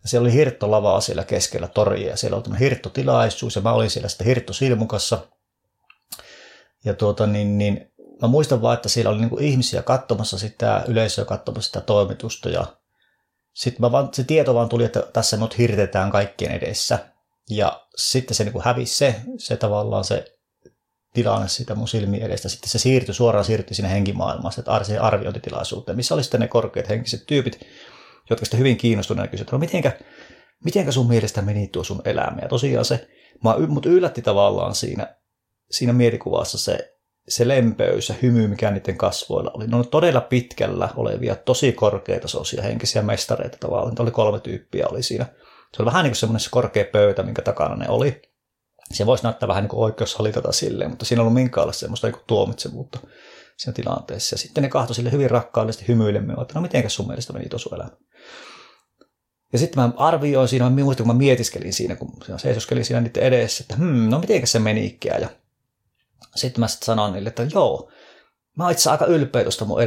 ja siellä oli hirttolava siellä keskellä toria ja siellä oli tämmöinen hirttotilaisuus ja mä olin siellä sitten hirttosilmukassa. Ja tuota niin, niin mä muistan vaan, että siellä oli niin ihmisiä katsomassa sitä, yleisöä katsomassa sitä toimitusta ja sitten mä vaan, se tieto vaan tuli, että tässä mut hirtetään kaikkien edessä. Ja sitten se niin hävisi se, se tavallaan se tilanne sitä mun silmiin edestä. Sitten se siirtyi, suoraan siirtyi sinne henkimaailmaan, että arviointitilaisuuteen, missä oli sitten ne korkeat henkiset tyypit, jotka sitten hyvin kiinnostuneena kysyivät, no mitenkä, mitenkä sun mielestä meni tuo sun elämä? Ja tosiaan se, mut yllätti tavallaan siinä, siinä mielikuvassa se, se lempeys ja hymy, mikä niiden kasvoilla oli. Ne on todella pitkällä olevia, tosi korkeatasoisia henkisiä mestareita tavallaan. Niitä oli kolme tyyppiä oli siinä. Se oli vähän niin kuin semmoinen se korkea pöytä, minkä takana ne oli. Se voisi näyttää vähän niin kuin oikeushalitata silleen, mutta siinä ei ollut minkäänlaista semmoista niin tuomitsevuutta siinä tilanteessa. Ja sitten ne kahtoi sille hyvin rakkaallisesti hymyilemmin, että no mitenkäs sun mielestä meni tuossa elämä. Ja sitten mä arvioin siinä, mä muistin, kun mä mietiskelin siinä, kun seisoskelin siinä niiden edessä, että hmm, no mitenkäs se menikään. Ja sitten mä sitten sanoin niille, että joo, mä oon itse aika ylpeä tuosta mun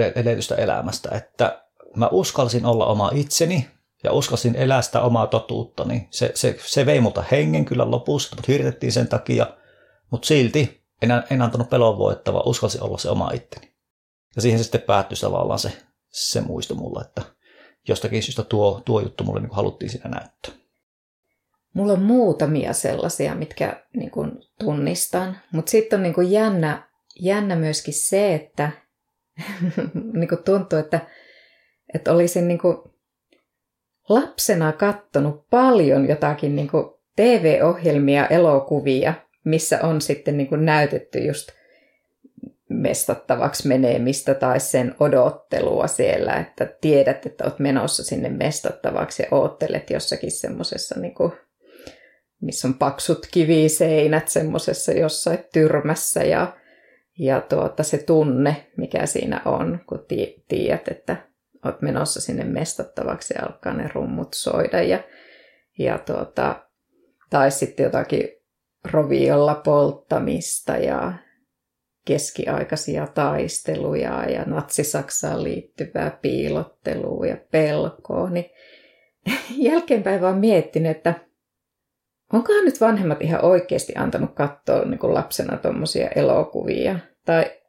elämästä, että mä uskalsin olla oma itseni ja uskalsin elää sitä omaa totuutta, niin se, se, se vei multa hengen kyllä lopussa, mutta hirtettiin sen takia, mutta silti en, en antanut pelon voittava, uskalsin olla se oma itteni. Ja siihen se sitten päättyi tavallaan se, se muisto mulle, että jostakin syystä tuo, tuo juttu mulle niin haluttiin siinä näyttää. Mulla on muutamia sellaisia, mitkä niin kuin tunnistan, mutta sitten on niin kuin jännä, jännä myöskin se, että niin kuin tuntuu, että, että olisin niin kuin lapsena kattonut paljon jotakin niin kuin TV-ohjelmia, elokuvia, missä on sitten niin kuin näytetty just mestattavaksi menemistä tai sen odottelua siellä, että tiedät, että olet menossa sinne mestattavaksi ja oottelet jossakin semmoisessa, niin missä on paksut kiviseinät semmoisessa jossain tyrmässä ja, ja tuota, se tunne, mikä siinä on, kun tiedät, että olet menossa sinne mestattavaksi ja alkaa ne rummut soida ja, ja tuota, tai sitten jotakin roviolla polttamista ja keskiaikaisia taisteluja ja natsisaksaan liittyvää piilottelua ja pelkoa, niin jälkeenpäin vaan miettin, että onkohan nyt vanhemmat ihan oikeasti antanut katsoa niin kuin lapsena tuommoisia elokuvia? Tai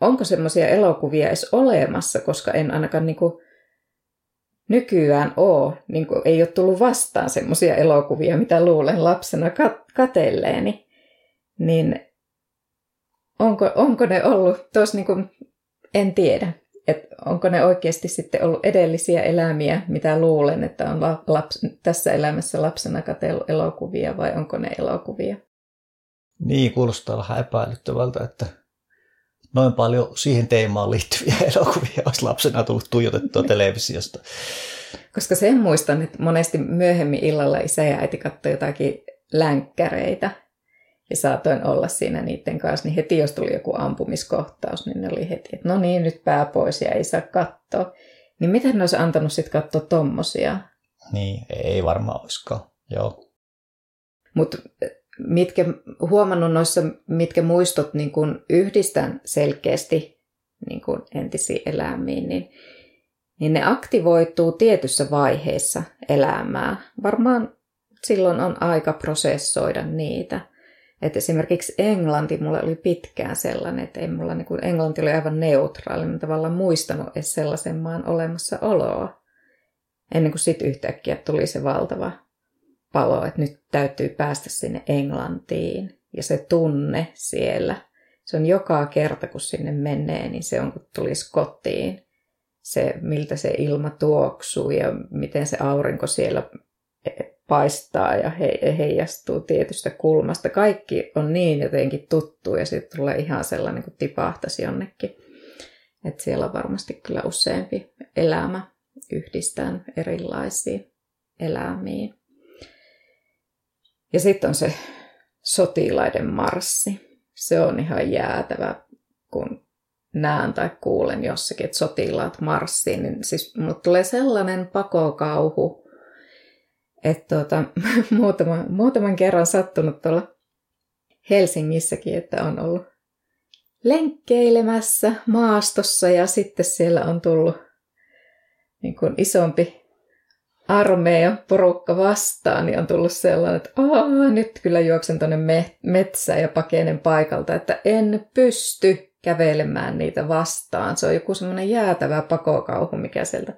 onko semmoisia elokuvia edes olemassa, koska en ainakaan niin kuin nykyään ole, niin kuin ei ole tullut vastaan semmoisia elokuvia, mitä luulen lapsena kat- katelleeni. Niin onko, onko ne ollut, tuossa niin kuin, en tiedä, että onko ne oikeasti sitten ollut edellisiä elämiä, mitä luulen, että on laps, tässä elämässä lapsena katsellut elokuvia vai onko ne elokuvia? Niin, kuulostaa vähän epäilyttävältä, että noin paljon siihen teemaan liittyviä elokuvia olisi lapsena tullut tuijotettua televisiosta. Koska sen muistan, että monesti myöhemmin illalla isä ja äiti katsoi jotakin länkkäreitä, ja saatoin olla siinä niiden kanssa, niin heti jos tuli joku ampumiskohtaus, niin ne oli heti, että no niin, nyt pää pois ja ei saa katsoa. Niin miten ne olisi antanut sitten katsoa tommosia? Niin, ei varmaan olisikaan, joo. Mutta mitkä, huomannut noissa, mitkä muistot niin kun yhdistän selkeästi niin kun entisiin elämiin, niin, niin ne aktivoituu tietyssä vaiheessa elämää. Varmaan silloin on aika prosessoida niitä – että esimerkiksi englanti mulle oli pitkään sellainen, että ei mulla, niin kuin, englanti oli aivan neutraali, mä tavallaan muistanut edes sellaisen maan olemassaoloa. Ennen kuin sitten yhtäkkiä tuli se valtava palo, että nyt täytyy päästä sinne Englantiin. Ja se tunne siellä, se on joka kerta kun sinne menee, niin se on kun tulisi kotiin. Se, miltä se ilma tuoksuu ja miten se aurinko siellä paistaa ja he, heijastuu tietystä kulmasta. Kaikki on niin jotenkin tuttu ja sitten tulee ihan sellainen kuin tipahtaisi jonnekin. Että siellä on varmasti kyllä useampi elämä yhdistään erilaisiin elämiin. Ja sitten on se sotilaiden marssi. Se on ihan jäätävä, kun näen tai kuulen jossakin, että sotilaat marssiin, niin siis mulle tulee sellainen pakokauhu, että tuota, muutama, muutaman kerran sattunut tuolla Helsingissäkin, että on ollut lenkkeilemässä maastossa ja sitten siellä on tullut niin kuin isompi armeija porukka vastaan, niin on tullut sellainen, että Aa, nyt kyllä juoksen tuonne metsään ja pakenen paikalta, että en pysty kävelemään niitä vastaan. Se on joku semmoinen jäätävä pakokauhu, mikä sieltä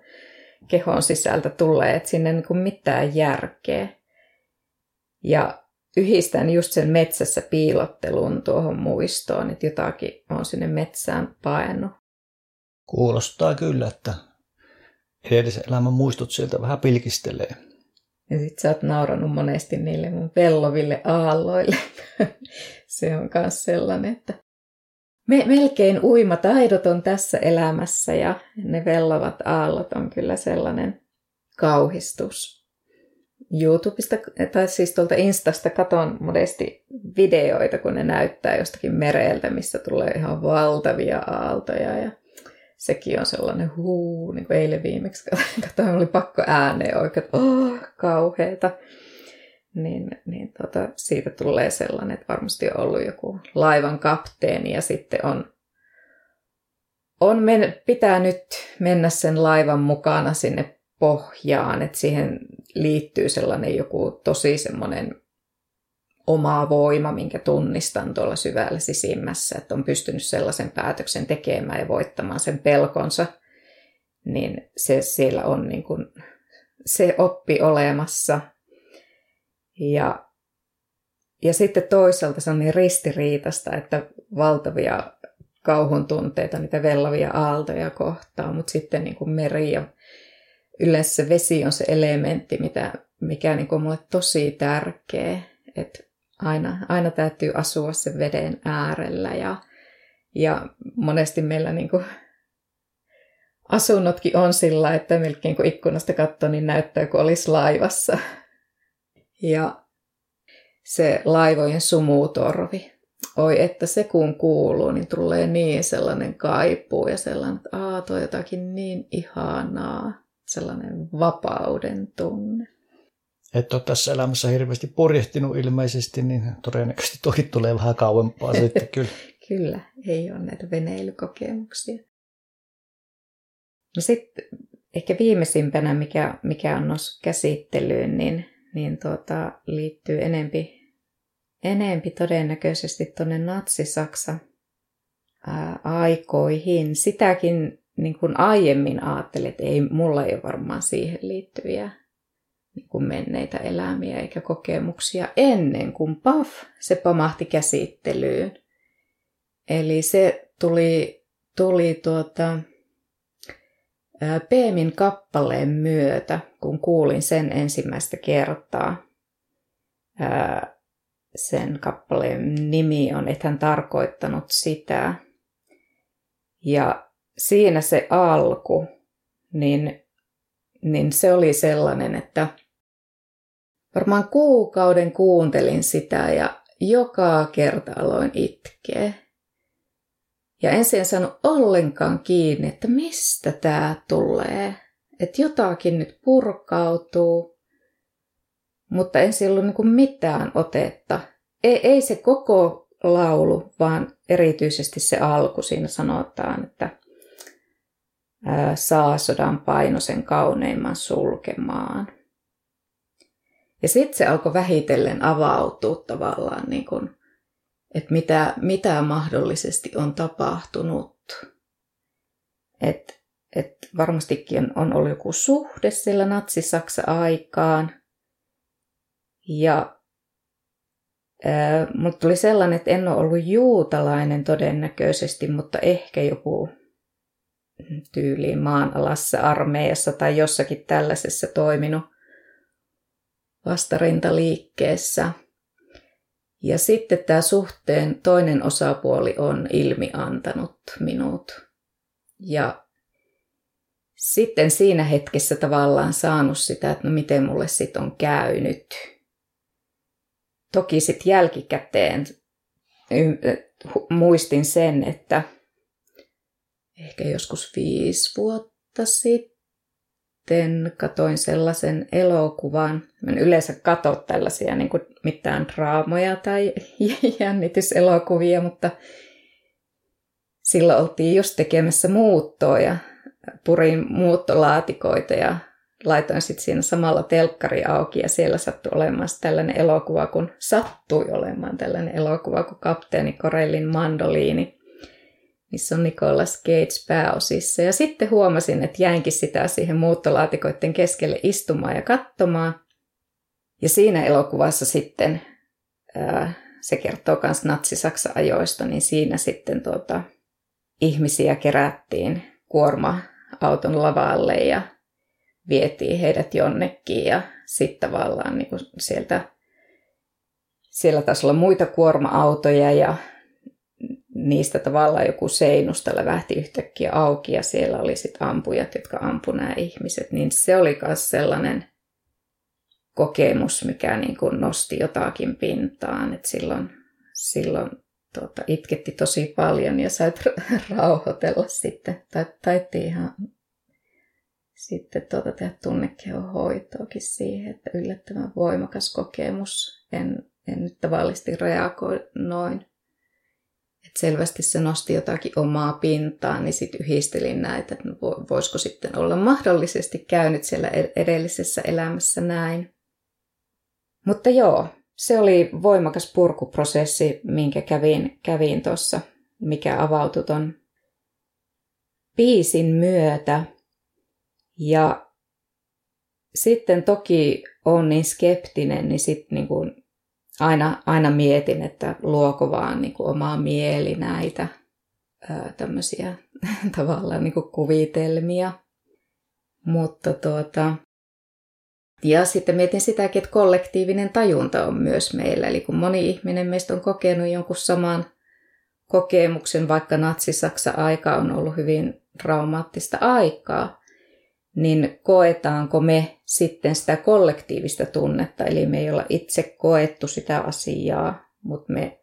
kehon sisältä tulee, että sinne niin mitään järkeä. Ja yhdistän just sen metsässä piilottelun tuohon muistoon, että jotakin on sinne metsään paennut. Kuulostaa kyllä, että edellisen elämän muistot sieltä vähän pilkistelee. Ja sit sä oot nauranut monesti niille mun velloville aalloille. Se on myös sellainen, että me, melkein uimataidoton tässä elämässä ja ne vellavat aallot on kyllä sellainen kauhistus. YouTubesta, tai siis tuolta Instasta katon modesti videoita, kun ne näyttää jostakin mereltä, missä tulee ihan valtavia aaltoja ja sekin on sellainen huu, niin kuin eilen viimeksi katsoin, oli pakko ääneen oikein, että oh, kauheeta. Niin, niin tota, siitä tulee sellainen, että varmasti on ollut joku laivan kapteeni ja sitten on, on men, pitää nyt mennä sen laivan mukana sinne pohjaan, että siihen liittyy sellainen joku tosi semmoinen oma voima, minkä tunnistan tuolla syvällä sisimmässä, että on pystynyt sellaisen päätöksen tekemään ja voittamaan sen pelkonsa, niin se siellä on niin kuin se oppi olemassa. Ja, ja sitten toisaalta se on niin ristiriitasta, että valtavia kauhun tunteita, niitä vellavia aaltoja kohtaa, mutta sitten niin kuin meri ja yleensä vesi on se elementti, mitä, mikä niin kuin on mulle tosi tärkeä. Että aina, aina täytyy asua sen veden äärellä ja, ja monesti meillä niin kuin asunnotkin on sillä, että melkein kun ikkunasta katsoo, niin näyttää kuin olisi laivassa. Ja se laivojen sumutorvi. Oi, että se kun kuuluu, niin tulee niin sellainen kaipuu ja sellainen, että aah, toi jotakin niin ihanaa. Sellainen vapauden tunne et ole tässä elämässä hirveästi purjehtinut ilmeisesti, niin todennäköisesti toki tulee vähän kauempaa sitten kyllä. kyllä, ei ole näitä veneilykokemuksia. No sitten ehkä viimeisimpänä, mikä, mikä on noussut käsittelyyn, niin, niin tuota, liittyy enempi, enempi todennäköisesti tuonne natsi-Saksa aikoihin. Sitäkin niin kuin aiemmin ajattelin, että ei, mulla ei ole varmaan siihen liittyviä niin kuin menneitä elämiä eikä kokemuksia ennen kuin paf, se pamahti käsittelyyn. Eli se tuli, tuli tuota, Peemin kappaleen myötä, kun kuulin sen ensimmäistä kertaa. Sen kappaleen nimi on, että hän tarkoittanut sitä. Ja siinä se alku, niin niin se oli sellainen, että varmaan kuukauden kuuntelin sitä ja joka kerta aloin itkeä. Ja ensin en saanut ollenkaan kiinni, että mistä tämä tulee. Että jotakin nyt purkautuu, mutta ensin ollut niin mitään otetta. Ei, ei se koko laulu, vaan erityisesti se alku. Siinä sanotaan, että saa sodan painosen kauneimman sulkemaan. Ja sitten se alkoi vähitellen avautua tavallaan, niin kun, että mitä, mitä mahdollisesti on tapahtunut. Että et varmastikin on ollut joku suhde sillä natsi-Saksa-aikaan. Ja mutta tuli sellainen, että en ole ollut juutalainen todennäköisesti, mutta ehkä joku tyyliin maanalassa armeijassa tai jossakin tällaisessa toiminut vastarintaliikkeessä. Ja sitten tämä suhteen toinen osapuoli on ilmiantanut minut. Ja sitten siinä hetkessä tavallaan saanut sitä, että no miten mulle sitten on käynyt. Toki sitten jälkikäteen muistin sen, että ehkä joskus viisi vuotta sitten katoin sellaisen elokuvan. Mä en yleensä katso tällaisia niin kuin mitään draamoja tai jännityselokuvia, mutta silloin oltiin just tekemässä muuttoa ja purin muuttolaatikoita ja laitoin sitten siinä samalla telkkari auki ja siellä sattui olemaan tällainen elokuva, kun sattui olemaan tällainen elokuva kuin Kapteeni Korellin mandoliini missä on Nicolas Cage pääosissa. Ja sitten huomasin, että jäinkin sitä siihen muuttolaatikoiden keskelle istumaan ja katsomaan. Ja siinä elokuvassa sitten, ää, se kertoo myös natsi-Saksa-ajoista, niin siinä sitten tuota, ihmisiä kerättiin kuorma-auton lavalle ja vietiin heidät jonnekin ja sitten tavallaan niin sieltä, siellä taisi olla muita kuorma-autoja ja niistä tavallaan joku seinusta lävähti yhtäkkiä auki ja siellä oli sitten ampujat, jotka ampu nämä ihmiset, niin se oli myös sellainen kokemus, mikä niin kuin nosti jotakin pintaan. Et silloin silloin tuota, itketti tosi paljon ja sait rauhoitella sitten. Tai taittiin ihan sitten tuota, tehdä tunnekehohoitoakin siihen, että yllättävän voimakas kokemus. En, en nyt tavallisesti reagoi noin. Et selvästi se nosti jotakin omaa pintaa, niin sitten yhdistelin näitä, että voisiko sitten olla mahdollisesti käynyt siellä edellisessä elämässä näin. Mutta joo, se oli voimakas purkuprosessi, minkä kävin, kävin tuossa, mikä avautui ton biisin myötä. Ja sitten toki on niin skeptinen, niin sitten niin kuin aina, aina mietin, että luoko vaan niin kuin omaa mieli näitä tämmöisiä tavallaan niin kuin kuvitelmia. Mutta tuota, ja sitten mietin sitäkin, että kollektiivinen tajunta on myös meillä. Eli kun moni ihminen meistä on kokenut jonkun saman kokemuksen, vaikka natsi-Saksa-aika on ollut hyvin traumaattista aikaa, niin koetaanko me sitten sitä kollektiivista tunnetta, eli me ei olla itse koettu sitä asiaa, mutta me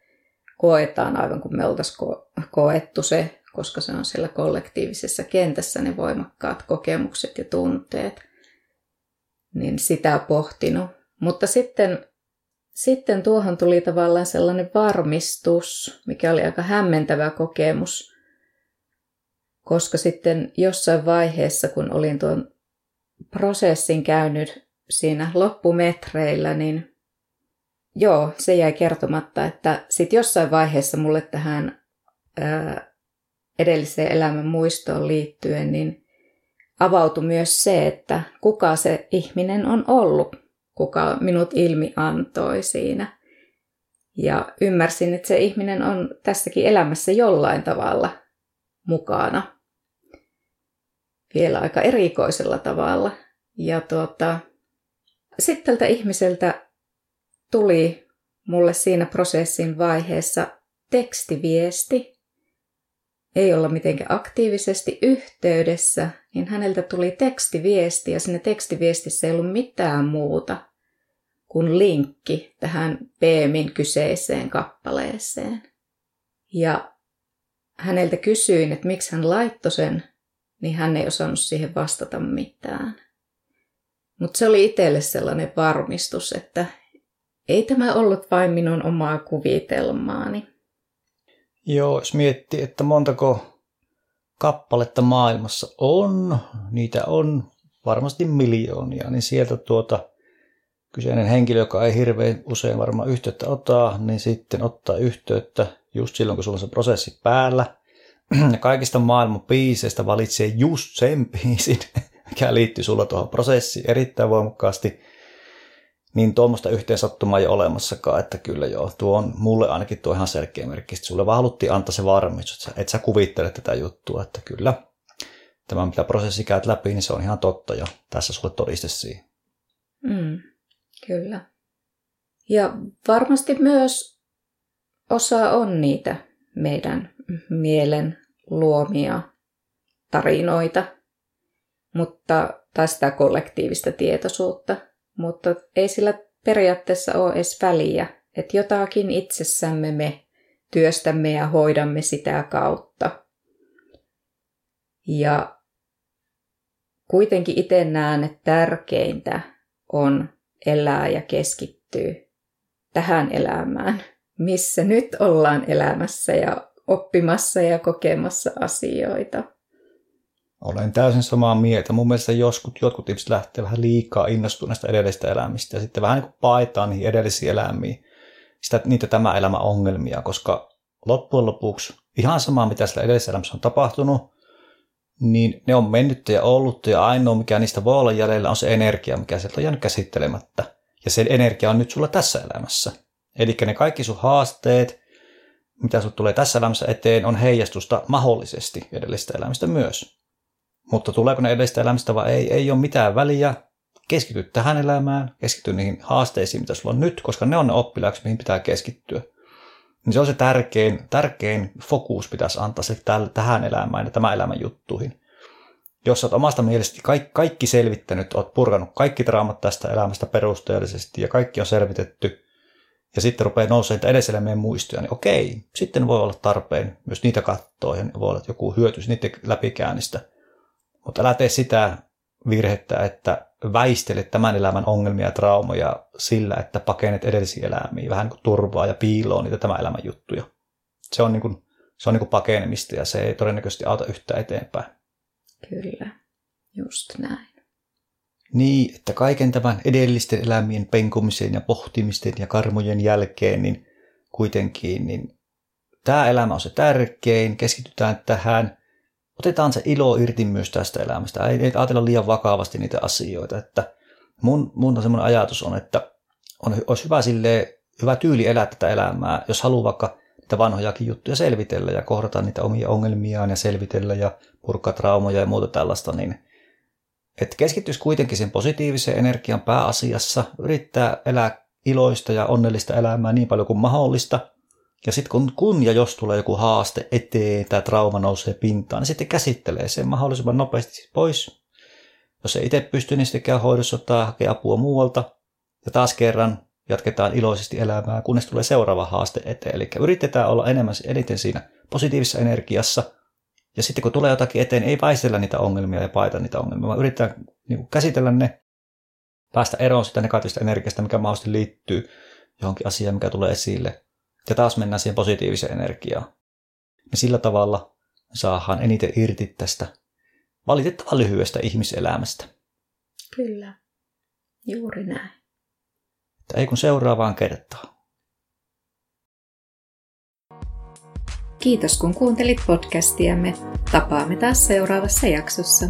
koetaan aivan kuin me oltaisiin ko- koettu se, koska se on siellä kollektiivisessa kentässä ne voimakkaat kokemukset ja tunteet. Niin sitä pohtinut. Mutta sitten, sitten tuohon tuli tavallaan sellainen varmistus, mikä oli aika hämmentävä kokemus, koska sitten jossain vaiheessa, kun olin tuon prosessin käynyt siinä loppumetreillä, niin joo, se jäi kertomatta, että sitten jossain vaiheessa mulle tähän ää, edelliseen elämän muistoon liittyen, niin avautui myös se, että kuka se ihminen on ollut, kuka minut ilmi antoi siinä. Ja ymmärsin, että se ihminen on tässäkin elämässä jollain tavalla mukana. Vielä aika erikoisella tavalla. Ja tuota, sitten tältä ihmiseltä tuli mulle siinä prosessin vaiheessa tekstiviesti, ei olla mitenkään aktiivisesti yhteydessä, niin häneltä tuli tekstiviesti ja siinä tekstiviestissä ei ollut mitään muuta kuin linkki tähän Beemin kyseiseen kappaleeseen. Ja häneltä kysyin, että miksi hän laittoi sen, niin hän ei osannut siihen vastata mitään. Mutta se oli itselle sellainen varmistus, että ei tämä ollut vain minun omaa kuvitelmaani. Joo, jos miettii, että montako kappaletta maailmassa on, niitä on varmasti miljoonia, niin sieltä tuota kyseinen henkilö, joka ei hirveän usein varmaan yhteyttä ottaa, niin sitten ottaa yhteyttä just silloin, kun sulla on se prosessi päällä. Kaikista maailman biiseistä valitsee just sen biisin, mikä liittyy sulla tuohon prosessiin erittäin voimakkaasti niin tuommoista yhteensattumaa ei ole olemassakaan, että kyllä joo, tuo on mulle ainakin tuo ihan selkeä merkki. Sitten sulle vaan haluttiin antaa se varmistus, että et sä kuvittele tätä juttua, että kyllä tämä mitä prosessi käyt läpi, niin se on ihan totta ja tässä sulle todiste siihen. Mm, kyllä. Ja varmasti myös osa on niitä meidän mielen luomia tarinoita, mutta tai sitä kollektiivista tietoisuutta, mutta ei sillä periaatteessa ole edes väliä, että jotakin itsessämme me työstämme ja hoidamme sitä kautta. Ja kuitenkin itse näen, että tärkeintä on elää ja keskittyä tähän elämään, missä nyt ollaan elämässä ja oppimassa ja kokemassa asioita. Olen täysin samaa mieltä. Mun mielestä joskus jotkut ihmiset lähtee vähän liikaa innostuneista edellisistä elämistä ja sitten vähän niin kuin paetaan niihin edellisiin elämiin sitä, niitä tämä elämä ongelmia, koska loppujen lopuksi ihan sama, mitä sillä edellisessä elämässä on tapahtunut, niin ne on mennyt ja ollut ja ainoa, mikä niistä voi olla jäljellä, on se energia, mikä sieltä on jäänyt käsittelemättä. Ja se energia on nyt sulla tässä elämässä. Eli ne kaikki sun haasteet, mitä sun tulee tässä elämässä eteen, on heijastusta mahdollisesti edellisistä elämistä myös. Mutta tuleeko ne edellistä elämistä vai ei, ei ole mitään väliä. Keskity tähän elämään, keskity niihin haasteisiin, mitä sulla on nyt, koska ne on ne oppilaiksi, mihin pitää keskittyä. niin se on se tärkein, tärkein fokus pitäisi antaa se tähän elämään ja tämän elämän juttuihin. Jos olet omasta mielestä kaikki, kaikki selvittänyt, olet purkanut kaikki traumat tästä elämästä perusteellisesti ja kaikki on selvitetty, ja sitten rupeaa nousemaan edelliselämien muistoja, niin okei, sitten voi olla tarpeen myös niitä katsoa ja voi olla joku hyöty niiden läpikäynnistä. Mutta älä tee sitä virhettä, että väistelet tämän elämän ongelmia ja traumoja sillä, että pakenet edellisiä elämiä, vähän niin kuin turvaa ja piiloa niitä tämän elämän juttuja. Se on, niin kuin, se on niin kuin pakenemista ja se ei todennäköisesti auta yhtään eteenpäin. Kyllä, just näin. Niin, että kaiken tämän edellisten elämien penkumisen ja pohtimisten ja karmojen jälkeen, niin kuitenkin niin tämä elämä on se tärkein, keskitytään tähän, otetaan se ilo irti myös tästä elämästä. Ei, ei ajatella liian vakavasti niitä asioita. Että mun, mun on semmoinen ajatus on, että on, olisi hyvä, silleen, hyvä tyyli elää tätä elämää, jos haluaa vaikka niitä vanhojakin juttuja selvitellä ja kohdata niitä omia ongelmiaan ja selvitellä ja purkaa traumoja ja muuta tällaista, niin että keskittyisi kuitenkin sen positiivisen energian pääasiassa, yrittää elää iloista ja onnellista elämää niin paljon kuin mahdollista – ja sitten kun, kun ja jos tulee joku haaste eteen tai trauma nousee pintaan, niin sitten käsittelee sen mahdollisimman nopeasti pois. Jos ei itse pysty, niin sitten käy hoidossa tai hakee apua muualta. Ja taas kerran jatketaan iloisesti elämää, kunnes tulee seuraava haaste eteen. Eli yritetään olla enemmän eniten siinä positiivisessa energiassa. Ja sitten kun tulee jotakin eteen, ei väistellä niitä ongelmia ja paita niitä ongelmia, vaan yritetään niin käsitellä ne, päästä eroon sitä negatiivista energiasta, mikä mahdollisesti liittyy johonkin asiaan, mikä tulee esille. Ja taas mennään siihen positiiviseen energiaan. Ja sillä tavalla saadaan eniten irti tästä valitettavan lyhyestä ihmiselämästä. Kyllä, juuri näin. Että ei kun seuraavaan kertaan. Kiitos kun kuuntelit podcastiamme. Tapaamme taas seuraavassa jaksossa.